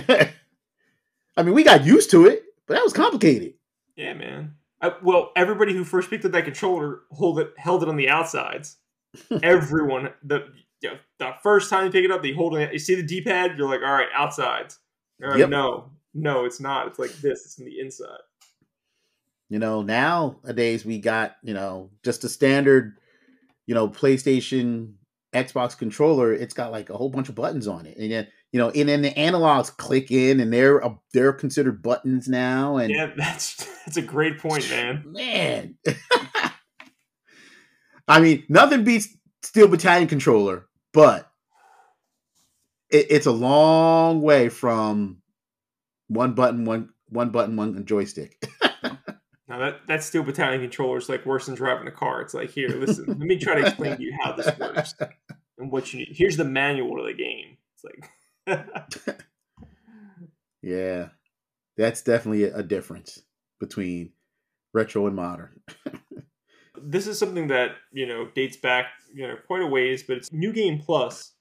I mean, we got used to it, but that was complicated. Yeah, man. I, well, everybody who first picked up that controller hold it, held it on the outsides. Everyone, the you know, the first time you pick it up, they hold it. You see the D-pad, you're like, all right, outsides. Right, Yep. No, no, it's not. It's like this. It's on the inside. You know, nowadays we got, you know, just a standard, you know, PlayStation, Xbox controller. It's got like a whole bunch of buttons on it. And then, you know, and then the analogs click in and they're uh, they're considered buttons now. And Yeah, that's that's a great point, man. man. I mean, nothing beats Steel Battalion controller, but it, it's a long way from one button, one one button, one joystick. Now that that steel battalion controller is like worse than driving a car. It's like here, listen, let me try to explain to you how this works and what you need. Here's the manual to the game. It's like Yeah. That's definitely a difference between retro and modern. this is something that, you know, dates back, you know, quite a ways, but it's New Game Plus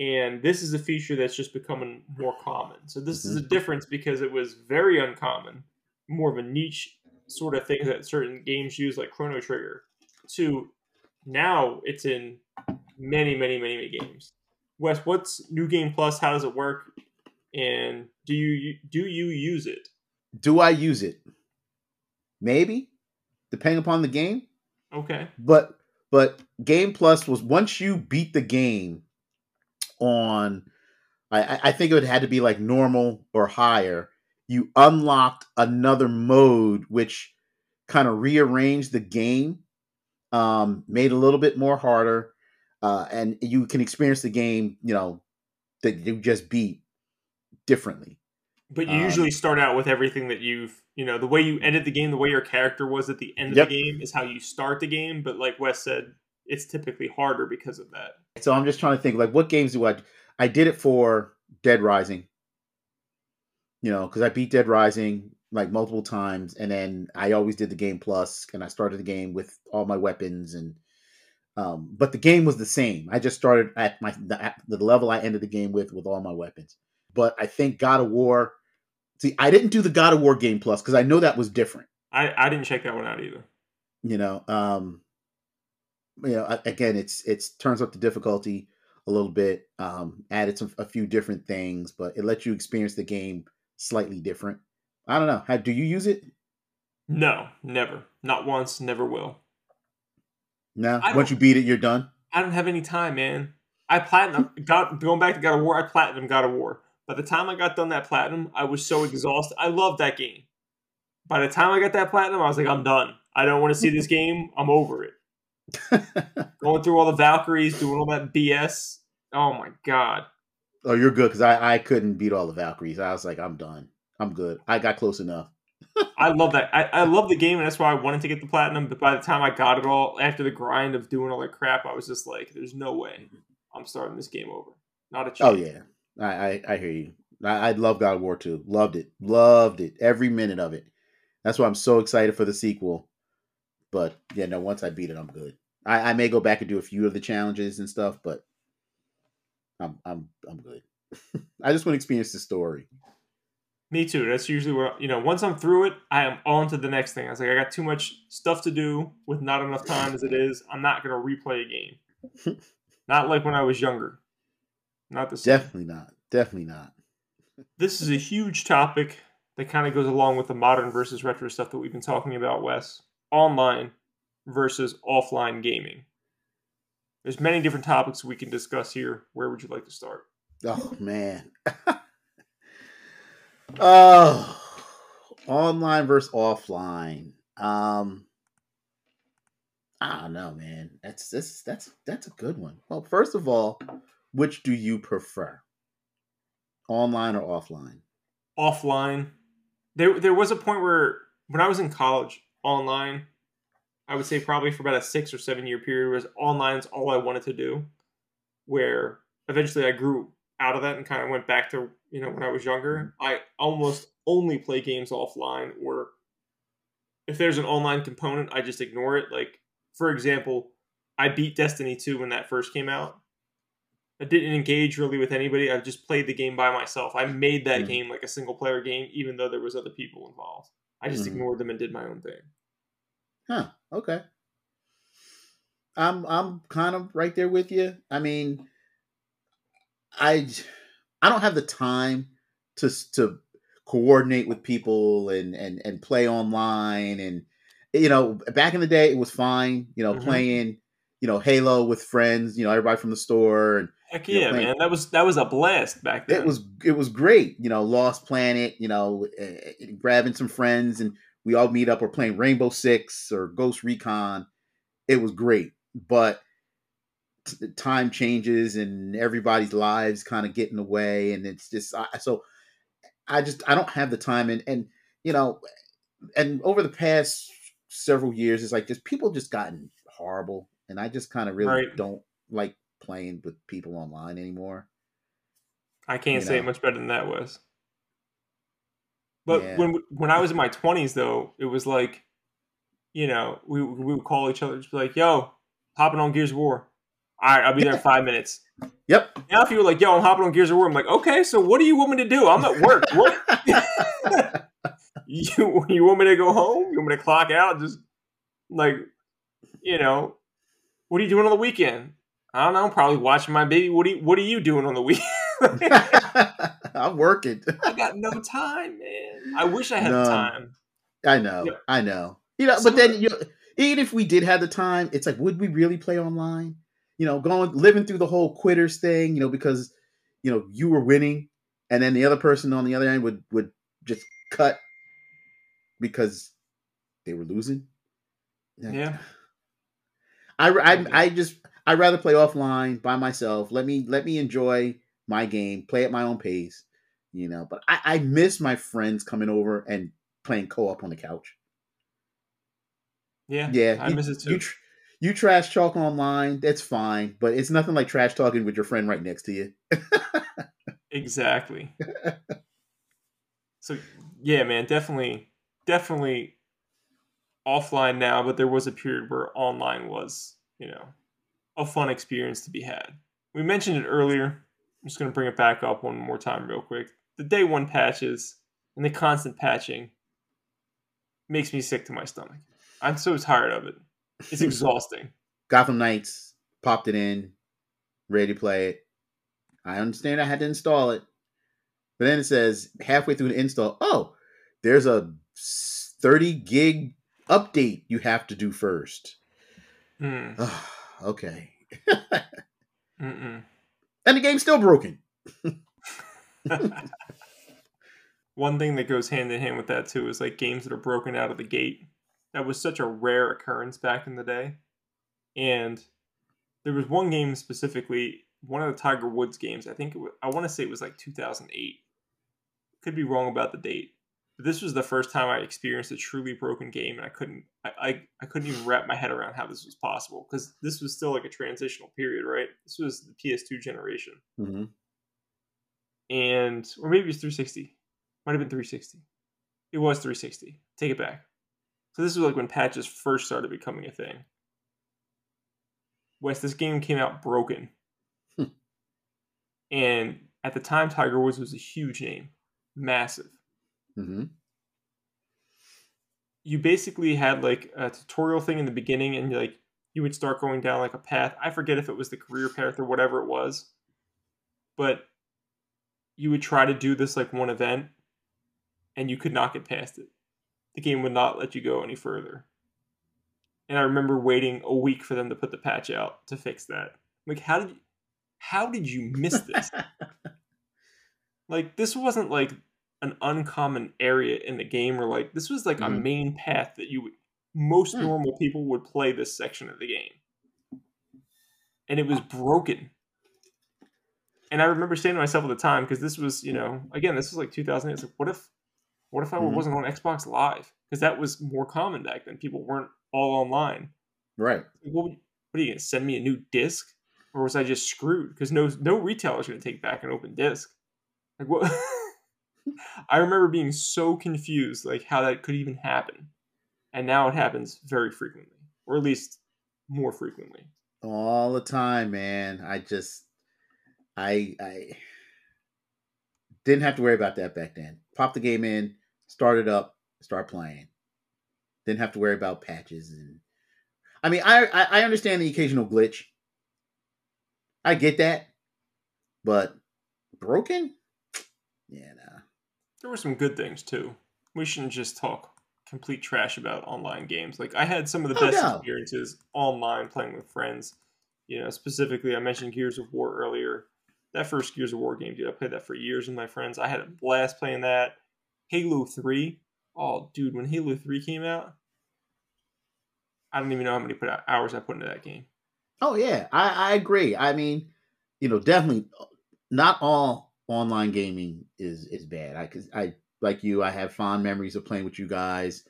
and this is a feature that's just becoming more common. So this mm-hmm. is a difference because it was very uncommon, more of a niche sort of thing that certain games use, like Chrono Trigger. To now, it's in many, many, many, many games. Wes, what's New Game Plus? How does it work? And do you do you use it? Do I use it? Maybe, depending upon the game. Okay. But but Game Plus was once you beat the game on I, I think it had to be like normal or higher, you unlocked another mode which kind of rearranged the game, um, made a little bit more harder, uh, and you can experience the game, you know, that you just beat differently. But you um, usually start out with everything that you've, you know, the way you ended the game, the way your character was at the end of yep. the game is how you start the game. But like Wes said, it's typically harder because of that. So I'm just trying to think like what games do I I did it for Dead Rising. You know, because I beat Dead Rising like multiple times, and then I always did the game plus, and I started the game with all my weapons and. Um, but the game was the same. I just started at my the, at the level I ended the game with with all my weapons. But I think God of War. See, I didn't do the God of War game plus because I know that was different. I I didn't check that one out either. You know, um, you know, again, it's it's turns up the difficulty a little bit, um, added some a few different things, but it lets you experience the game slightly different. I don't know. How do you use it? No, never. Not once. Never will. No. Once you beat it, you're done. I don't have any time, man. I platinum got going back to God of War. I platinum God of War. By the time I got done that platinum, I was so exhausted. I loved that game. By the time I got that platinum, I was like, I'm done. I don't want to see this game. I'm over it. Going through all the Valkyries, doing all that BS. Oh my god. Oh, you're good because I I couldn't beat all the Valkyries. I was like, I'm done. I'm good. I got close enough. I love that. I, I love the game, and that's why I wanted to get the platinum. But by the time I got it all, after the grind of doing all that crap, I was just like, "There's no way I'm starting this game over. Not a oh, chance." Oh yeah, I I, I hear you. I, I love God of War 2. Loved it. Loved it. Every minute of it. That's why I'm so excited for the sequel. But yeah, no, once I beat it, I'm good. I, I may go back and do a few of the challenges and stuff, but I'm I'm I'm good. I just want to experience the story. Me too. That's usually what you know. Once I'm through it, I am on to the next thing. I was like, I got too much stuff to do with not enough time as it is. I'm not gonna replay a game. not like when I was younger. Not the same. Definitely not. Definitely not. this is a huge topic that kind of goes along with the modern versus retro stuff that we've been talking about, Wes online versus offline gaming. There's many different topics we can discuss here. Where would you like to start? Oh man. oh, online versus offline. Um I don't know, man. That's this that's that's a good one. Well, first of all, which do you prefer? Online or offline? Offline. There there was a point where when I was in college, online, I would say probably for about a six or seven year period was online is all I wanted to do. Where eventually I grew out of that and kind of went back to you know when I was younger. I almost only play games offline, or if there's an online component, I just ignore it. Like for example, I beat Destiny 2 when that first came out. I didn't engage really with anybody. I just played the game by myself. I made that mm-hmm. game like a single player game, even though there was other people involved. I just mm-hmm. ignored them and did my own thing. Huh. Okay. I'm I'm kind of right there with you. I mean, I I don't have the time to to coordinate with people and and and play online and you know back in the day it was fine you know mm-hmm. playing you know Halo with friends you know everybody from the store and Heck yeah, know, man! That was that was a blast back then. It was it was great. You know, Lost Planet. You know, uh, grabbing some friends and we all meet up. We're playing Rainbow Six or Ghost Recon. It was great, but t- time changes and everybody's lives kind of get in the way, and it's just I, so. I just I don't have the time, and and you know, and over the past several years, it's like just people just gotten horrible, and I just kind of really Right. don't like playing with people online anymore. I can't You say it much better than that was. But Yeah. when when I was in my twenties, though, it was like, you know, we we would call each other, just be like, "Yo, hopping on Gears of War." All right, I'll be there in five minutes. Yep. Now, if you were like, "Yo, I'm hopping on Gears of War," I'm like, "Okay, so what do you want me to do? I'm at work. What you you want me to go home? You want me to clock out? Just like, you know, what are you doing on the weekend? I don't know. I'm probably watching my baby. What are you, What are you doing on the weekend? I'm working. I got no time, man. I wish I had None. time. I know. Yeah. I know. You know, Some but then you even if we did have the time, it's like, would we really play online? You know, going living through the whole quitters thing, you know, because you know you were winning, and then the other person on the other end would would just cut because they were losing. Yeah. I, I, I just I rather play offline by myself. Let me let me enjoy my game, play at my own pace, you know. But I, I miss my friends coming over and playing co-op on the couch. Yeah, Yeah, I you, miss it too. You, tr- you trash talk online, that's fine, but it's nothing like trash talking with your friend right next to you. exactly. so yeah, man, definitely, definitely offline now. But there was a period where online was, you know, a fun experience to be had. We mentioned it earlier. I'm just gonna bring it back up one more time, real quick. The day one patches and the constant patching makes me sick to my stomach. I'm so tired of it. It's exhausting. Gotham Knights popped it in, ready to play it. I understand I had to install it, but then it says halfway through the install, oh, there's a 30 gig update you have to do first. Hmm. okay. And the game's still broken. One thing that goes hand in hand with that too is like games that are broken out of the gate. That was such a rare occurrence back in the day. And there was one game specifically, one of the Tiger Woods games. I think it was, I want to say it was like 2008. Could be wrong about the date. But this was the first time I experienced a truly broken game, and I couldn't, I, I, I couldn't even wrap my head around how this was possible because this was still like a transitional period, right? This was the PS2 generation Mm-hmm. and or maybe it was 360. Might have been 360. It was 360. Take it back. So this was like when patches first started becoming a thing. Wes, this game came out broken. Hmm. and at the time, Tiger Woods was a huge name, massive. Mm-hmm. You basically had like a tutorial thing in the beginning, and like you would start going down like a path. I forget if it was the career path or whatever it was, but you would try to do this like one event, and you could not get past it. The game would not let you go any further. And I remember waiting a week for them to put the patch out to fix that. Like, how did you, how did you miss this? like, this wasn't like an uncommon area in the game, or like this was like a Mhm. main path that you would most Hmm. normal people would play this section of the game, and it was broken. And I remember saying to myself at the time, because this was, you know, again, this was like 2008. It's like, what if, what if I Mhm. wasn't on Xbox Live? Because that was more common back then. People weren't all online. right. What, would- what are you gonna send me a new disc, or was I just screwed? Because no, no retailer's gonna take back an open disc. Like what? I remember being so confused, like how that could even happen, and now it happens very frequently, or at least more frequently. All the time, man. I just I I didn't have to worry about that back then. Pop the game in, start it up, start playing. Didn't have to worry about patches and I mean I I, I understand the occasional glitch. I get that. But broken? Yeah, nah. There were some good things too. We shouldn't just talk complete trash about online games. Like I had some of the Oh, best no. experiences online playing with friends. You know, specifically I mentioned Gears of War earlier. That first Gears of War game, dude, I played that for years with my friends. I had a blast playing that. Halo 3. Oh, dude, when Halo 3 came out, I don't even know how many put hours I put into that game. Oh yeah, I, I agree. I mean, you know, definitely uh, not all online gaming is is bad. I cause I like you, I have fond memories of playing with you guys.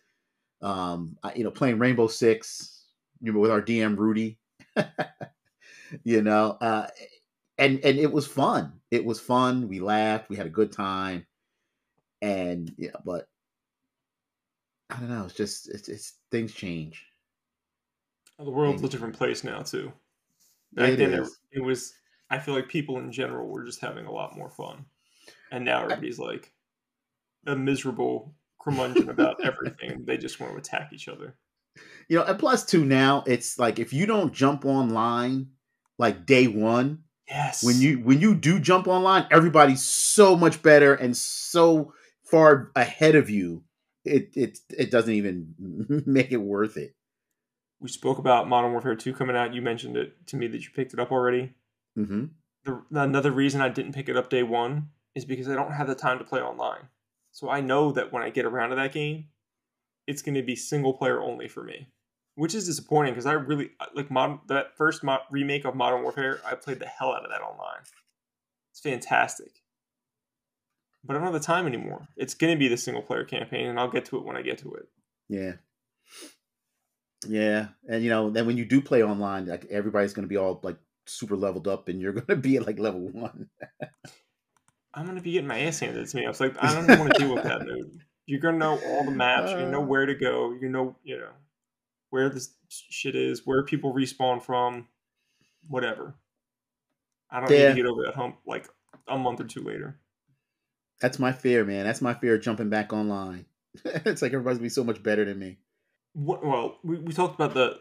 Um, I, you know, playing Rainbow Six, you know, with our DM Rudy. you know, uh, and and it was fun. It was fun. We laughed. We had a good time. And yeah, but I don't know. It's just it's, it's things change. the world's things a different place now too. Back it then, it, it was. I feel like people in general were just having a lot more fun, and now everybody's like a miserable curmudgeon about everything. They just want to attack each other. You know, and plus two now, it's like if you don't jump online like day one, yes. When you when you do jump online, everybody's so much better and so far ahead of you. It it it doesn't even make it worth it. We spoke about Modern Warfare 2 coming out. You mentioned it to me that you picked it up already. Mm-hmm. The, another reason I didn't pick it up day one is because I don't have the time to play online. So I know that when I get around to that game, it's going to be single player only for me, which is disappointing because I really like modern that first mo- remake of Modern Warfare. I played the hell out of that online. It's fantastic, but I don't have the time anymore. It's going to be the single player campaign, and I'll get to it when I get to it. Yeah. Yeah, and you know, then when you do play online, like everybody's going to be all like super leveled up, and you're going to be at like level one. I'm gonna be getting my ass handed to me. I was like, I don't want to deal with that, dude. You're gonna know all the maps. You know uh. where to go. You know, you know where this shit is, where people respawn from, whatever. I don't yeah. need to get over that hump like a month or two later. That's my fear, man. That's my fear of jumping back online. it's like everybody's gonna be so much better than me. What, well, we, we talked about the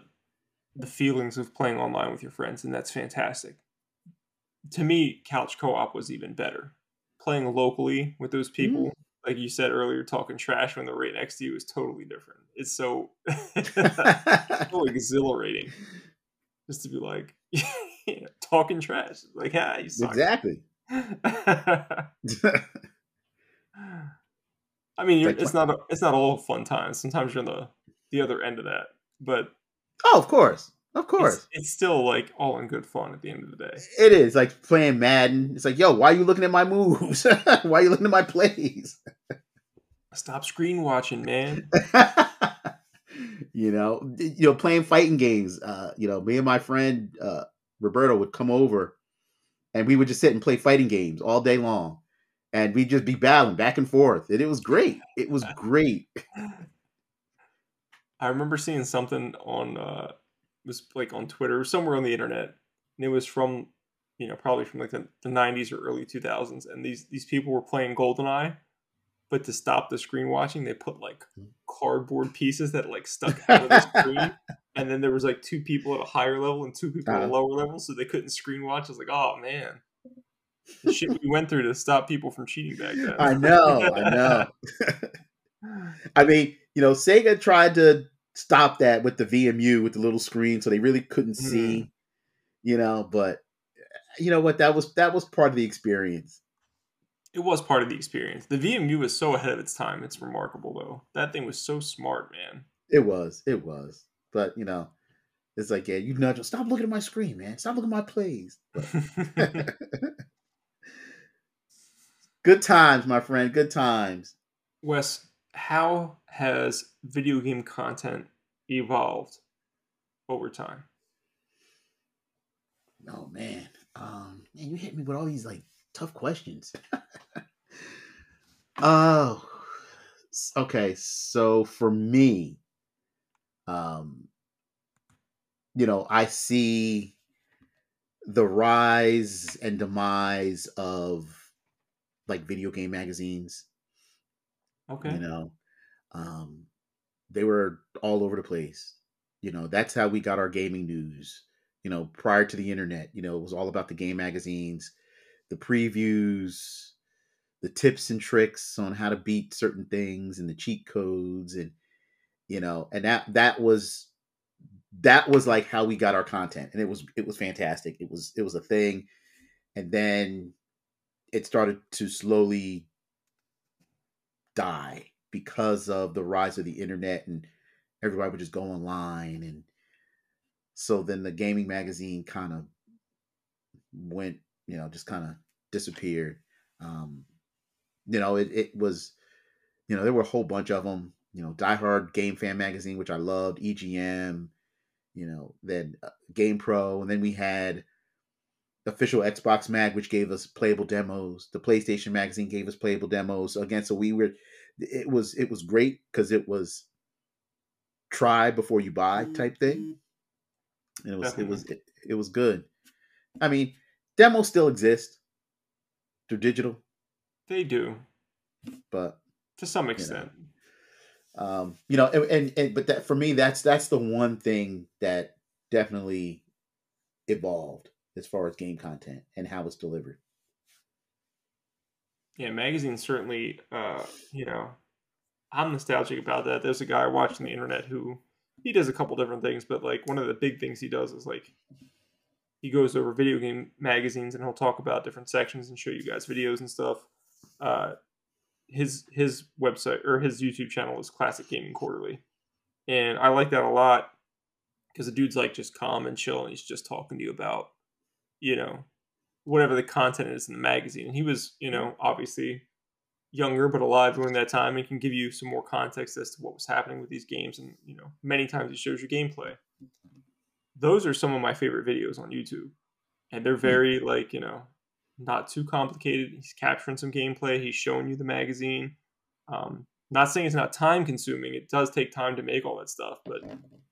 the feelings of playing online with your friends, and that's fantastic. To me, couch co-op was even better playing locally with those people, mm. like you said earlier, talking trash when they're right next to you is totally different. It's so, so exhilarating just to be like talking trash, like ah, you suck. exactly. I mean, like, it's not a, it's not all fun times. Sometimes you're on the the other end of that, but oh, of course, of course. It's, it's, still like all in good fun at the end of the day. It is like playing Madden. It's like, yo, why are you looking at my moves? why are you looking at my plays? Stop screen watching, man. you know, you know, playing fighting games. Uh, you know, me and my friend uh, Roberto would come over, and we would just sit and play fighting games all day long, and we'd just be battling back and forth, and it was great. It was great. I remember seeing something on uh, was like on Twitter, somewhere on the internet, and it was from you know probably from like the, the 90s or early 2000s, and these these people were playing GoldenEye, but to stop the screen watching, they put like hmm. cardboard pieces that like stuck out of the screen. And then there was like two people at a higher level and two people uh-huh. at a uh-huh. lower level, so they couldn't screen watch. I was like, oh man, the shit we went through to stop people from cheating back then. I know, I know. I mean, you know, Sega tried to stop that with the VMU with the little screen, so they really couldn't mm. see, you know. But you know what? That was that was part of the experience. It was part of the experience. The VMU was so ahead of its time. It's remarkable, though. That thing was so smart, man. It was. It was. But you know, it's like, yeah, you nudge. Stop looking at my screen, man. Stop looking at my plays. Good times, my friend. Good times. Wes, how has video game content evolved over time? Oh man, um, man, you hit me with all these like tough questions. oh, okay. So for me, um, you know, I see the rise and demise of like video game magazines. Okay. You know, um, they were all over the place. You know, that's how we got our gaming news. You know, prior to the internet, you know, it was all about the game magazines, the previews, the tips and tricks on how to beat certain things and the cheat codes and you know, and that that was that was like how we got our content and it was it was fantastic. It was it was a thing. And then it started to slowly die because of the rise of the internet and everybody would just go online. And so then the gaming magazine kind of went you know just kind of disappeared. Um you know it, it was you know there were a whole bunch of them you know, Die Hard Game Fan magazine, which I loved, EGM, you know, then uh, Game Pro, and then we had official Xbox Mag, which gave us playable demos. The PlayStation magazine gave us playable demos. Again, so we were, it was it was great because it was try before you buy type thing, and it was Definitely. it was it, it was good. I mean, demos still exist through digital. They do, but to some extent. You know, um, you know, and, and, and but that for me, that's that's the one thing that definitely evolved as far as game content and how it's delivered. Yeah, magazines certainly. Uh, you know, I'm nostalgic about that. There's a guy watching the internet who he does a couple different things, but like one of the big things he does is like he goes over video game magazines and he'll talk about different sections and show you guys videos and stuff. Uh, his his website or his YouTube channel is Classic Gaming Quarterly, and I like that a lot because the dude's like just calm and chill, and he's just talking to you about, you know, whatever the content is in the magazine. And he was, you know, obviously younger but alive during that time and can give you some more context as to what was happening with these games and you know many times he shows you gameplay those are some of my favorite videos on youtube and they're hmm. very like you know not too complicated. He's capturing some gameplay. He's showing you the magazine. Um, not saying it's not time consuming. It does take time to make all that stuff, but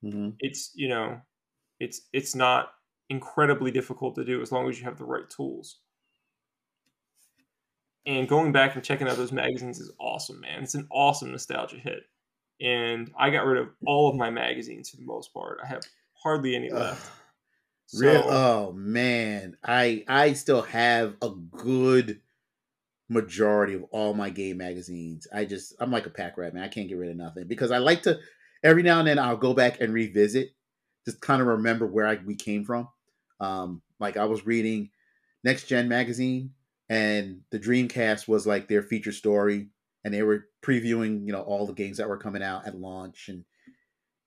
mm-hmm. it's you know, it's it's not incredibly difficult to do as long as you have the right tools. And going back and checking out those magazines is awesome, man. It's an awesome nostalgia hit. And I got rid of all of my magazines for the most part. I have hardly any left. So, Real, oh man, I I still have a good majority of all my game magazines. I just I'm like a pack rat, man. I can't get rid of nothing because I like to every now and then I'll go back and revisit, just kind of remember where I, we came from. Um, like I was reading Next Gen magazine, and the Dreamcast was like their feature story, and they were previewing you know all the games that were coming out at launch, and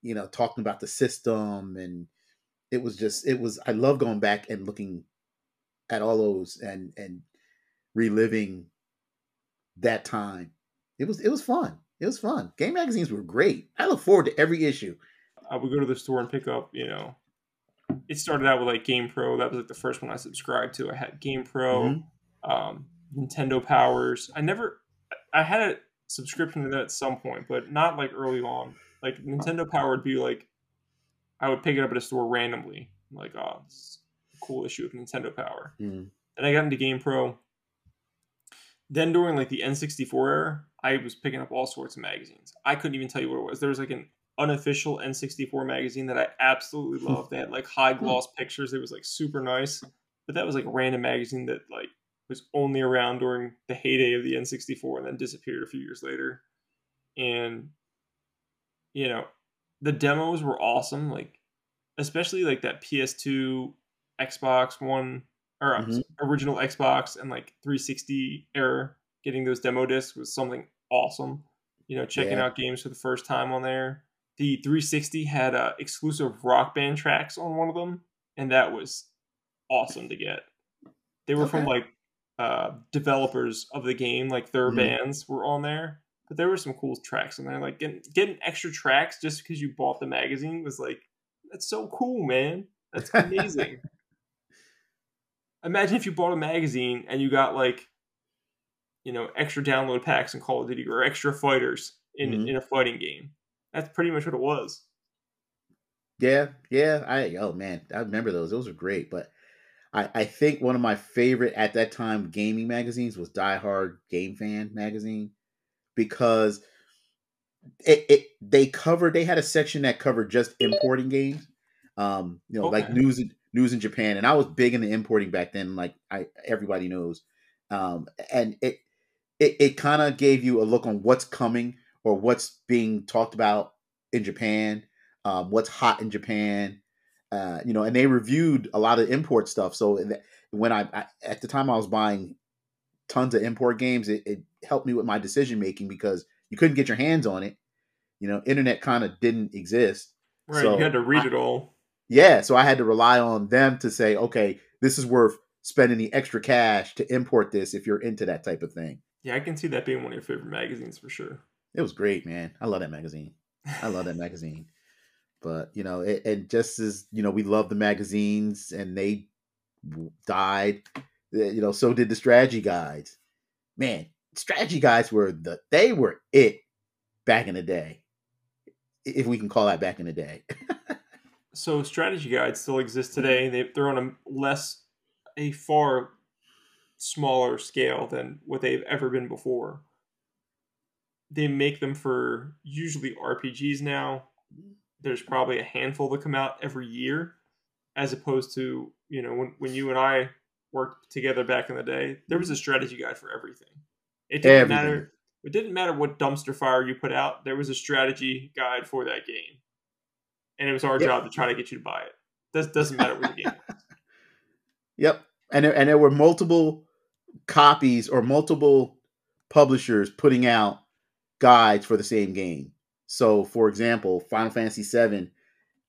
you know talking about the system and it was just it was I love going back and looking at all those and and reliving that time. It was it was fun. It was fun. Game magazines were great. I look forward to every issue. I would go to the store and pick up, you know, it started out with like Game Pro. That was like the first one I subscribed to. I had Game Pro, mm-hmm. um, Nintendo Powers. I never, I had a subscription to that at some point, but not like early on. Like Nintendo Power would be like I would pick it up at a store randomly. I'm like, oh, this a cool issue of Nintendo Power. Mm. Then I got into Game Pro. Then during like the N64 era, I was picking up all sorts of magazines. I couldn't even tell you what it was. There was like an unofficial N64 magazine that I absolutely loved. they had like high gloss pictures. It was like super nice. But that was like a random magazine that like was only around during the heyday of the N64 and then disappeared a few years later. And you know, the demos were awesome. Like especially like that PS2, Xbox One, or mm-hmm. original Xbox and like 360 era. Getting those demo discs was something awesome. You know, checking yeah. out games for the first time on there. The 360 had uh, exclusive rock band tracks on one of them, and that was awesome to get. They were okay. from like uh, developers of the game, like their mm-hmm. bands were on there. But there were some cool tracks in there. Like getting, getting extra tracks just because you bought the magazine was like, that's so cool, man. That's amazing. Imagine if you bought a magazine and you got like, you know, extra download packs in Call of Duty or extra fighters in mm-hmm. in a fighting game. That's pretty much what it was. Yeah, yeah. I oh man, I remember those. Those were great. But I, I think one of my favorite at that time gaming magazines was Die Hard Game Fan magazine because it, it they covered they had a section that covered just importing games um you know okay. like news news in japan and i was big into importing back then like i everybody knows um and it it, it kind of gave you a look on what's coming or what's being talked about in japan um what's hot in japan uh you know and they reviewed a lot of import stuff so when I, I at the time i was buying tons of import games it, it helped me with my decision making because you couldn't get your hands on it. You know, internet kind of didn't exist. Right, so you had to read I, it all. Yeah, so I had to rely on them to say, okay, this is worth spending the extra cash to import this if you're into that type of thing. Yeah, I can see that being one of your favorite magazines for sure. It was great, man. I love that magazine. I love that magazine. But you know, it, and just as you know, we love the magazines, and they died. Eh, you know, so did the strategy guides. Man, strategy guides were the they were it back in the day, if we can call that back in the day. so strategy guides still exist today. They they're on a less, a far smaller scale than what they've ever been before. They make them for usually RPGs now. There's probably a handful that come out every year, as opposed to you know when when you and I worked together back in the day, there was a strategy guide for everything. It didn't everything. matter. It didn't matter what dumpster fire you put out. There was a strategy guide for that game, and it was our yep. job to try to get you to buy it. This doesn't matter what the game. Was. Yep, and there, and there were multiple copies or multiple publishers putting out guides for the same game. So, for example, Final Fantasy VII,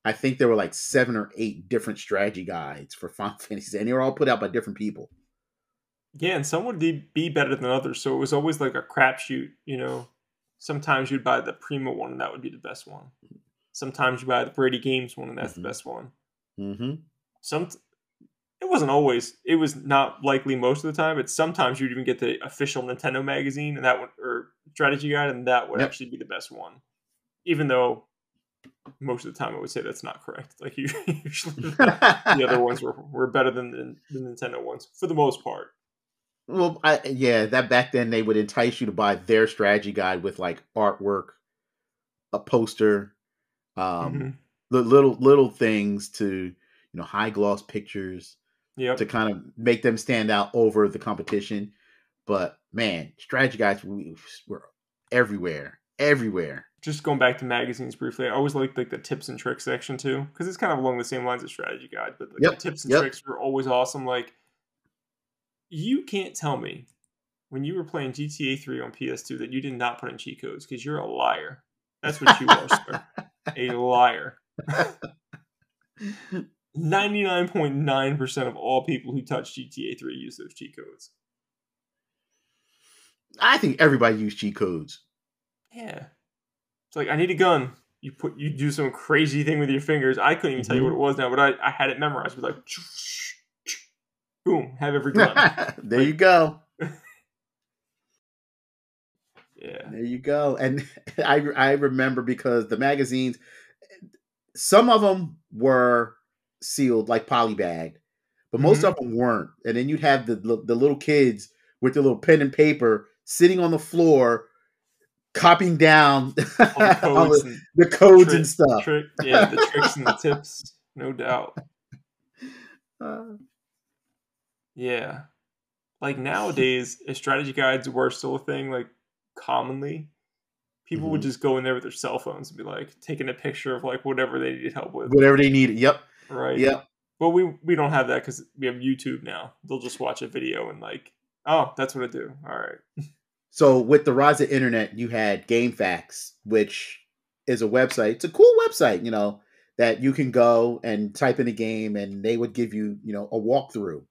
I think there were like seven or eight different strategy guides for Final Fantasy, and they were all put out by different people. Yeah, and some would be better than others. So it was always like a crapshoot. You know, sometimes you'd buy the Prima one, and that would be the best one. Sometimes you buy the Brady Games one, and that's mm-hmm. the best one. Mm-hmm. Some it wasn't always. It was not likely most of the time. But sometimes you'd even get the official Nintendo magazine, and that would or strategy guide, and that would yep. actually be the best one. Even though most of the time I would say that's not correct. Like usually the other ones were, were better than the, the Nintendo ones for the most part. Well, I, yeah, that back then they would entice you to buy their strategy guide with like artwork, a poster, um, mm-hmm. the little little things to you know high gloss pictures, yep. to kind of make them stand out over the competition. But man, strategy guides we, were everywhere, everywhere. Just going back to magazines briefly, I always liked like the tips and tricks section too, because it's kind of along the same lines of strategy guide. But like, yep. the tips and yep. tricks were always awesome. Like you can't tell me when you were playing GTA 3 on PS2 that you did not put in cheat codes because you're a liar. That's what you are, sir. A liar. 99.9% of all people who touch GTA 3 use those cheat codes. I think everybody used cheat codes. Yeah. It's like I need a gun. You put you do some crazy thing with your fingers. I couldn't even mm-hmm. tell you what it was now, but I, I had it memorized. It was like boom, have every gun. there like, you go. yeah. There you go. And I I remember because the magazines some of them were sealed like polybagged, but most mm-hmm. of them weren't. And then you'd have the the little kids with their little pen and paper sitting on the floor copying down the codes, the, the codes trick, and stuff. Trick, yeah, the tricks and the tips, no doubt. Uh, yeah. Like nowadays, if strategy guides were still a thing, like commonly, people mm-hmm. would just go in there with their cell phones and be like taking a picture of like whatever they needed help with. Whatever they needed. Yep. Right. Yep. But we we don't have that because we have YouTube now. They'll just watch a video and like, oh, that's what I do. All right. So with the rise of internet, you had GameFAQs, which is a website. It's a cool website, you know, that you can go and type in a game and they would give you, you know, a walkthrough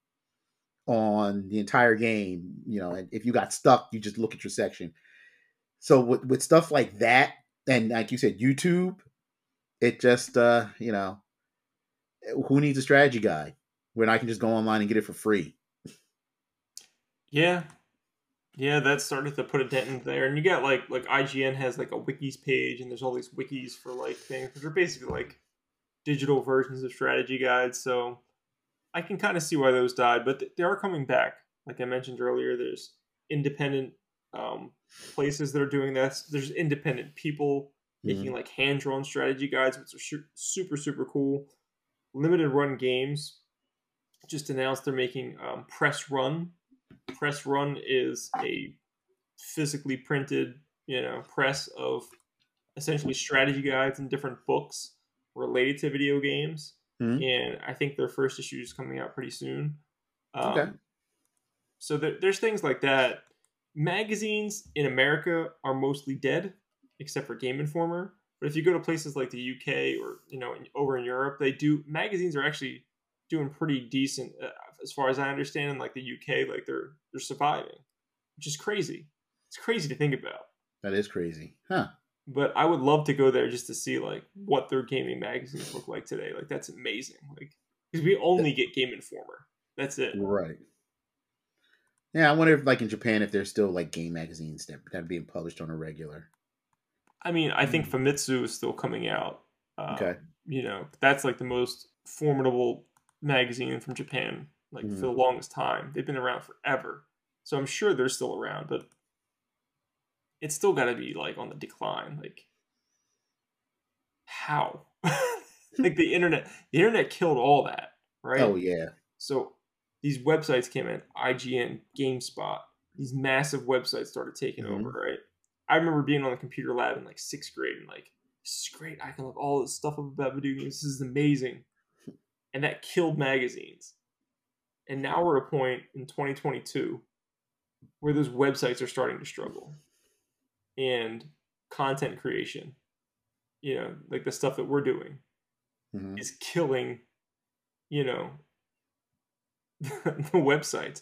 on the entire game. You know, and if you got stuck, you just look at your section. So with, with stuff like that, and like you said, YouTube, it just uh, you know, who needs a strategy guide when I can just go online and get it for free? Yeah, yeah, that started to put a dent in there. And you got like like IGN has like a wikis page, and there's all these wikis for like things, which are basically like digital versions of strategy guides. So I can kind of see why those died, but they are coming back. Like I mentioned earlier, there's independent um, places that are doing this. There's independent people mm-hmm. making like hand drawn strategy guides, which are super super cool. Limited run games just announced they're making um, press run. Press run is a physically printed, you know, press of essentially strategy guides and different books related to video games mm-hmm. and I think their first issue is coming out pretty soon. Um, okay. So there, there's things like that. Magazines in America are mostly dead, except for Game Informer. But if you go to places like the UK or you know over in Europe, they do magazines are actually doing pretty decent uh, as far as I understand. In like the UK, like they're they're surviving, which is crazy. It's crazy to think about. That is crazy, huh? But I would love to go there just to see like what their gaming magazines look like today. Like that's amazing. Like because we only get Game Informer. That's it. Right. Yeah, I wonder if like in Japan if there's still like game magazines that that are being published on a regular. I mean, I think Famitsu is still coming out. Um, Okay. You know, that's like the most formidable magazine from Japan, like Mhm. for the longest time. They've been around forever. So I'm sure they're still around, but it's still got to be like on the decline. Like, how? like the internet, the internet killed all that, right? Oh yeah. So these websites came in, IGN, GameSpot, these massive websites started taking Mhm. over, right? I remember being on the computer lab in like sixth grade and like, this is great. I can look all this stuff up about video games. This is amazing. And that killed magazines. And now we're at a point in 2022 where those websites are starting to struggle. And content creation, you know, like the stuff that we're doing, Mhm. is killing, you know, the websites.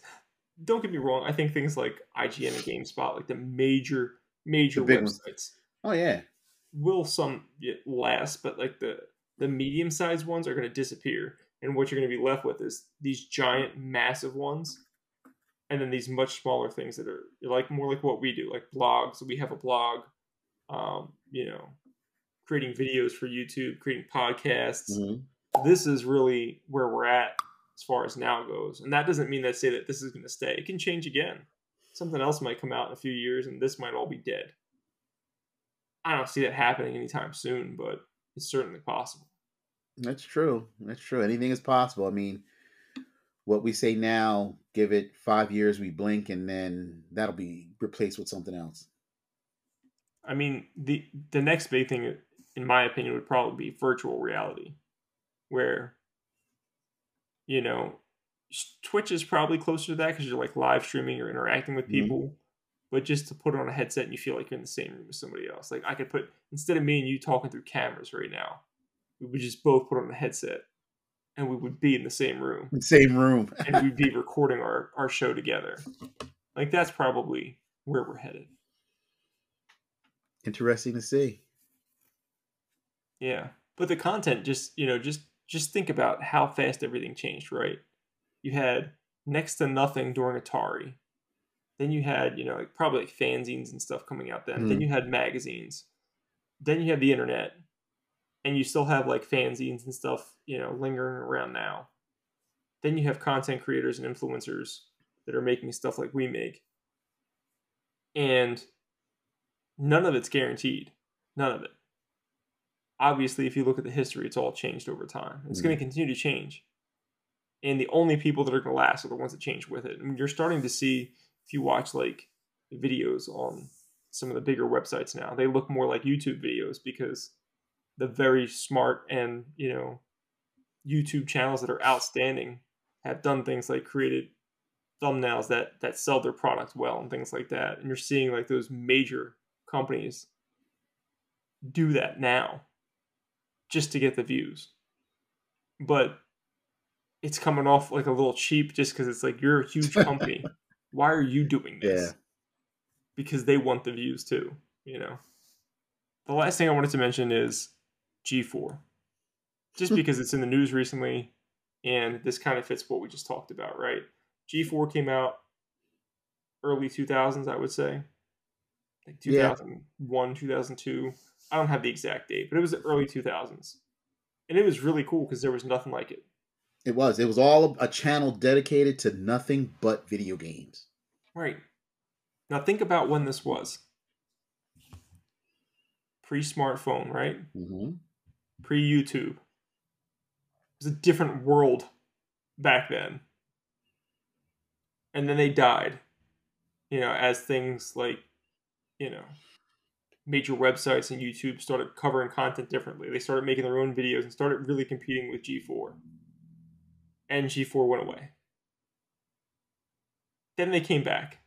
Don't get me wrong. I think things like IGN and GameSpot, like the major, major The websites, Oh yeah. will some last, but like the the medium sized ones are going to disappear, and what you're going to be left with is these giant, massive ones, and then these much smaller things that are like more like what we do, like blogs. We have a blog, um, you know, creating videos for YouTube, creating podcasts Mhm. this is really where we're at as far as now goes. And that doesn't mean that say that this is going to stay. It can change again. Something else might come out in a few years and this might all be dead. I don't see that happening anytime soon, but it's certainly possible. That's true. That's true. Anything is possible. I mean, what we say now, give it five years, we blink, and then that'll be replaced with something else. I mean, the the next big thing in my opinion would probably be virtual reality where you know Twitch is probably closer to that because you're like live streaming, you're interacting with Mhm. people. But just to put on a headset and you feel like you're in the same room as somebody else. Like I could put instead of me and you talking through cameras right now, we would just both put on a headset and we would be in the same room Same room. and we'd be recording our, our show together. Like that's probably where we're headed. Interesting to see. Yeah. But the content just, you know, just just think about how fast everything changed, right? You had next to nothing during Atari. Then you had, you know, like probably like fanzines and stuff coming out then. Then Mhm. you had magazines. Then you had the internet. And you still have like fanzines and stuff, you know, lingering around now. Then you have content creators and influencers that are making stuff like we make. And none of it's guaranteed. None of it obviously if you look at the history it's all changed over time it's going to mm. continue to change and the only people that are going to last are the ones that change with it mean, you're starting to see if you watch like videos on some of the bigger websites now they look more like youtube videos because the very smart and you know youtube channels that are outstanding have done things like created thumbnails that that sell their product well and things like that and you're seeing like those major companies do that now just to get the views. But it's coming off like a little cheap just because it's like you're a huge company. Why are you doing this? Yeah. Because they want the views too, you know. The last thing I wanted to mention is G4. Just because it's in the news recently and this kind of fits what we just talked about, right? G4 came out early 2000s, I would say. Like Yeah. 2001, 2002. I don't have the exact date, but it was the early 2000s. And it was really cool because there was nothing like it. It was. It was all a channel dedicated to nothing but video games. Right. Now think about when this was. Pre smartphone, right? Mm-hmm. Pre YouTube. It was a different world back then. And then they died. You know, as things like, you know, major websites and YouTube started covering content differently. They started making their own videos and started really competing with G4. And G4 went away. Then they came back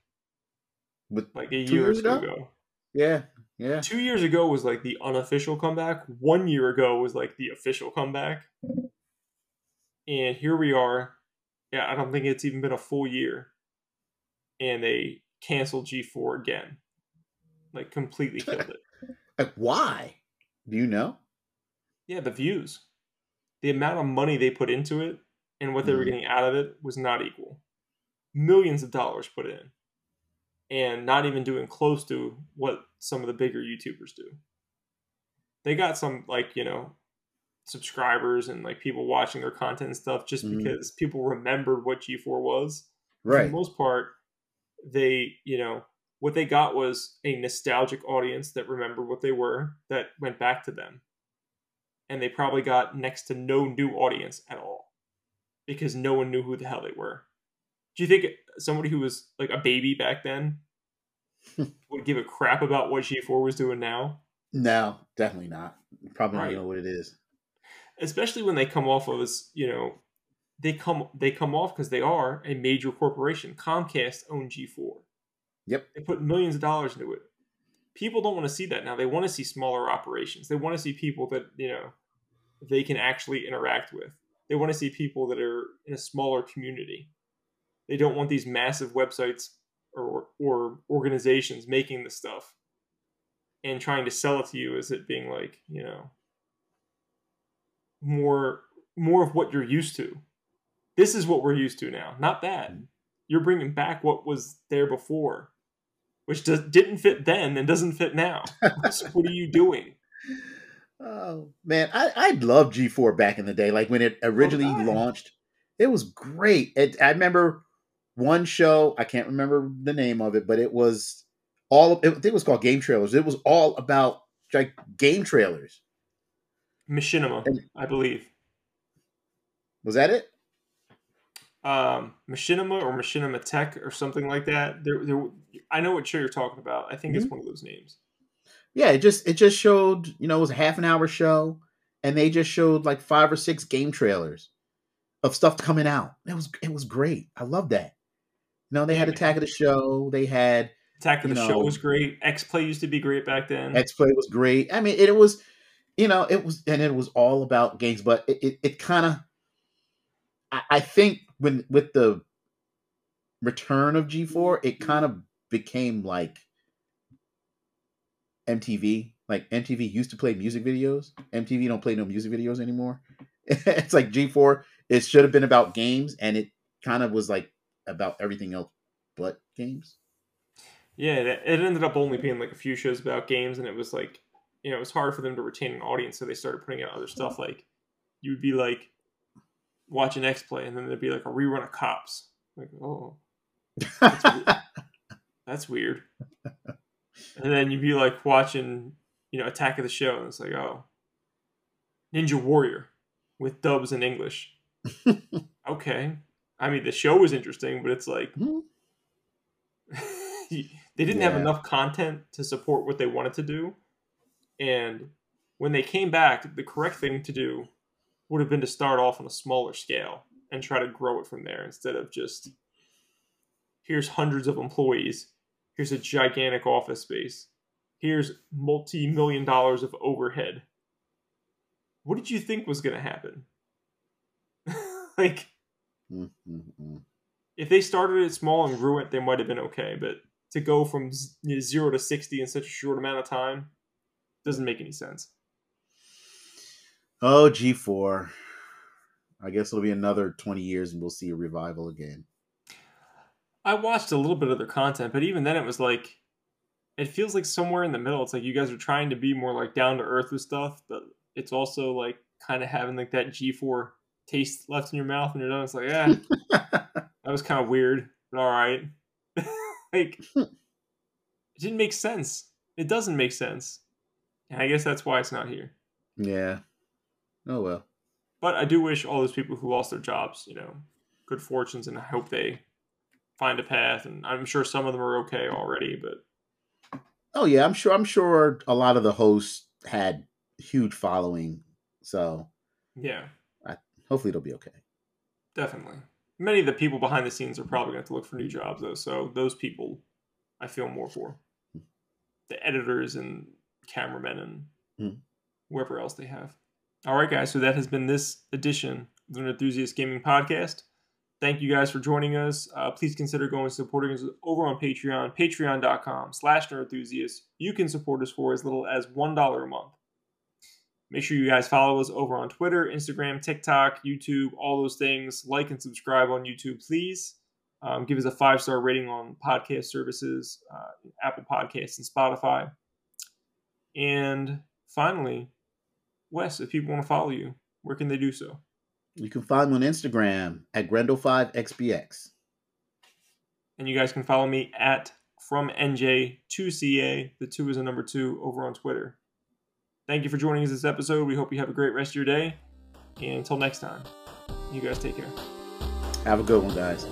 With like a year or ago? ago. yeah, yeah. Two years ago was like the unofficial comeback. One year ago was like the official comeback. And here we are. Yeah, I don't think it's even been a full year. And they canceled G4 again. Like completely killed it. Like, why? Do you know? Yeah, the views. The amount of money they put into it and what they were Mhm. getting out of it was not equal. Millions of dollars put in. And not even doing close to what some of the bigger YouTubers do. They got some like, you know, subscribers and like people watching their content and stuff just Mhm. because people remembered what G4 was. For Right. the most part, they, you know, what they got was a nostalgic audience that remembered what they were, that went back to them. And they probably got next to no new audience at all because no one knew who the hell they were. Do you think somebody who was like a baby back then hmm. would give a crap about what G4 was doing now? No, definitely not. Probably Right. not know what it is. especially when they come off of as you know they come they come off because they are a major corporation comcast owned g4 Yep. they put millions of dollars into it people don't want to see that now they want to see smaller operations they want to see people that you know they can actually interact with they want to see people that are in a smaller community they don't want these massive websites or or organizations making the stuff and trying to sell it to you as it being like you know more more of what you're used to. This is what we're used to now. Not that mm-hmm. you're bringing back what was there before, which does, didn't fit then and doesn't fit now. so what are you doing? Oh man, I I loved G4 back in the day. Like when it oh, originally I. launched, it was great. It, I remember one show. I can't remember the name of it, but it was all. It, I think it was called Game Trailers. It was all about like game trailers. Machinima, I believe. Was that it? Um, Machinima or Machinima Tech or something like that. There, there. I know what show you're talking about. I think it's one of those names. Yeah, it just it just showed. You know, it was a half an hour show, and they just showed like five or six game trailers of stuff coming out. It was it was great. I love that. You know, they had Attack of the Show. They had Attack of the know- Show was great. X Play used to be great back then. X Play was great. I mean, it, was, you know, it was, and it was all about games. But it, it, it kind of, I, I think, when with the return of G four, it kind of became like MTV. Like MTV used to play music videos. MTV don't play no music videos anymore. it's like G four. It should have been about games, and it kind of was like about everything else but games. Yeah, it ended up only being like a few shows about games, and it was like, you know, it was hard for them to retain an audience, so they started putting out other stuff. Like, you would be like watching X Play, and then there'd be like a rerun of Cops. Like, oh, that's weird. That's weird. And then you'd be like watching, you know, Attack of the Show, and it's like, oh, Ninja Warrior with dubs in English. okay, I mean, the show was interesting, but it's like Hmm. they didn't have enough content to support what they wanted to do. And when they came back, the correct thing to do would have been to start off on a smaller scale and try to grow it from there instead of just here's hundreds of employees, here's a gigantic office space, here's multi million dollars of overhead. What did you think was going to happen? like, Mm, mm, mm. if they started it small and grew it, they might have been okay. But to go from z- you know, zero to sixty in such a short amount of time doesn't make any sense. Oh, G4. I guess it'll be another 20 years and we'll see a revival again. I watched a little bit of their content, but even then, it was like it feels like somewhere in the middle. It's like you guys are trying to be more like down to earth with stuff, but it's also like kind of having like that G four taste left in your mouth when you're done. It's like, yeah, that was kind of weird, but all right. like it didn't make sense. It doesn't make sense, and I guess that's why it's not here. yeah. Oh, well. But I do wish all those people who lost their jobs, you know, good fortunes, and I hope they find a path. And I'm sure some of them are okay already, but Oh, yeah. I'm sure. I'm sure a lot of the hosts had huge following. So yeah, hopefully it'll be okay. definitely. Many of the people behind the scenes are probably going to have to look for new jobs, though. So those people, I feel more for the editors and cameramen and Hmm. whoever else they have. All right, guys. So that has been this edition of the Nerdthusiast Gaming Podcast. thank you guys for joining us. Uh, please consider going and supporting us over on Patreon, patreon.com slash nerdthusiasts. You can support us for as little as $1 a month. Make sure you guys follow us over on Twitter, Instagram, TikTok, YouTube, all those things. Like and subscribe on YouTube, please. Um, give us a five star rating on podcast services, uh, Apple Podcasts, and Spotify. And finally, Wes, if people want to follow you, where can they do so? You can find me on Instagram at Grendel5XBX. And you guys can follow me at from NJ2CA. The two is a number two over on Twitter. Thank you for joining us this episode. We hope you have a great rest of your day. And until next time, you guys take care. Have a good one, guys.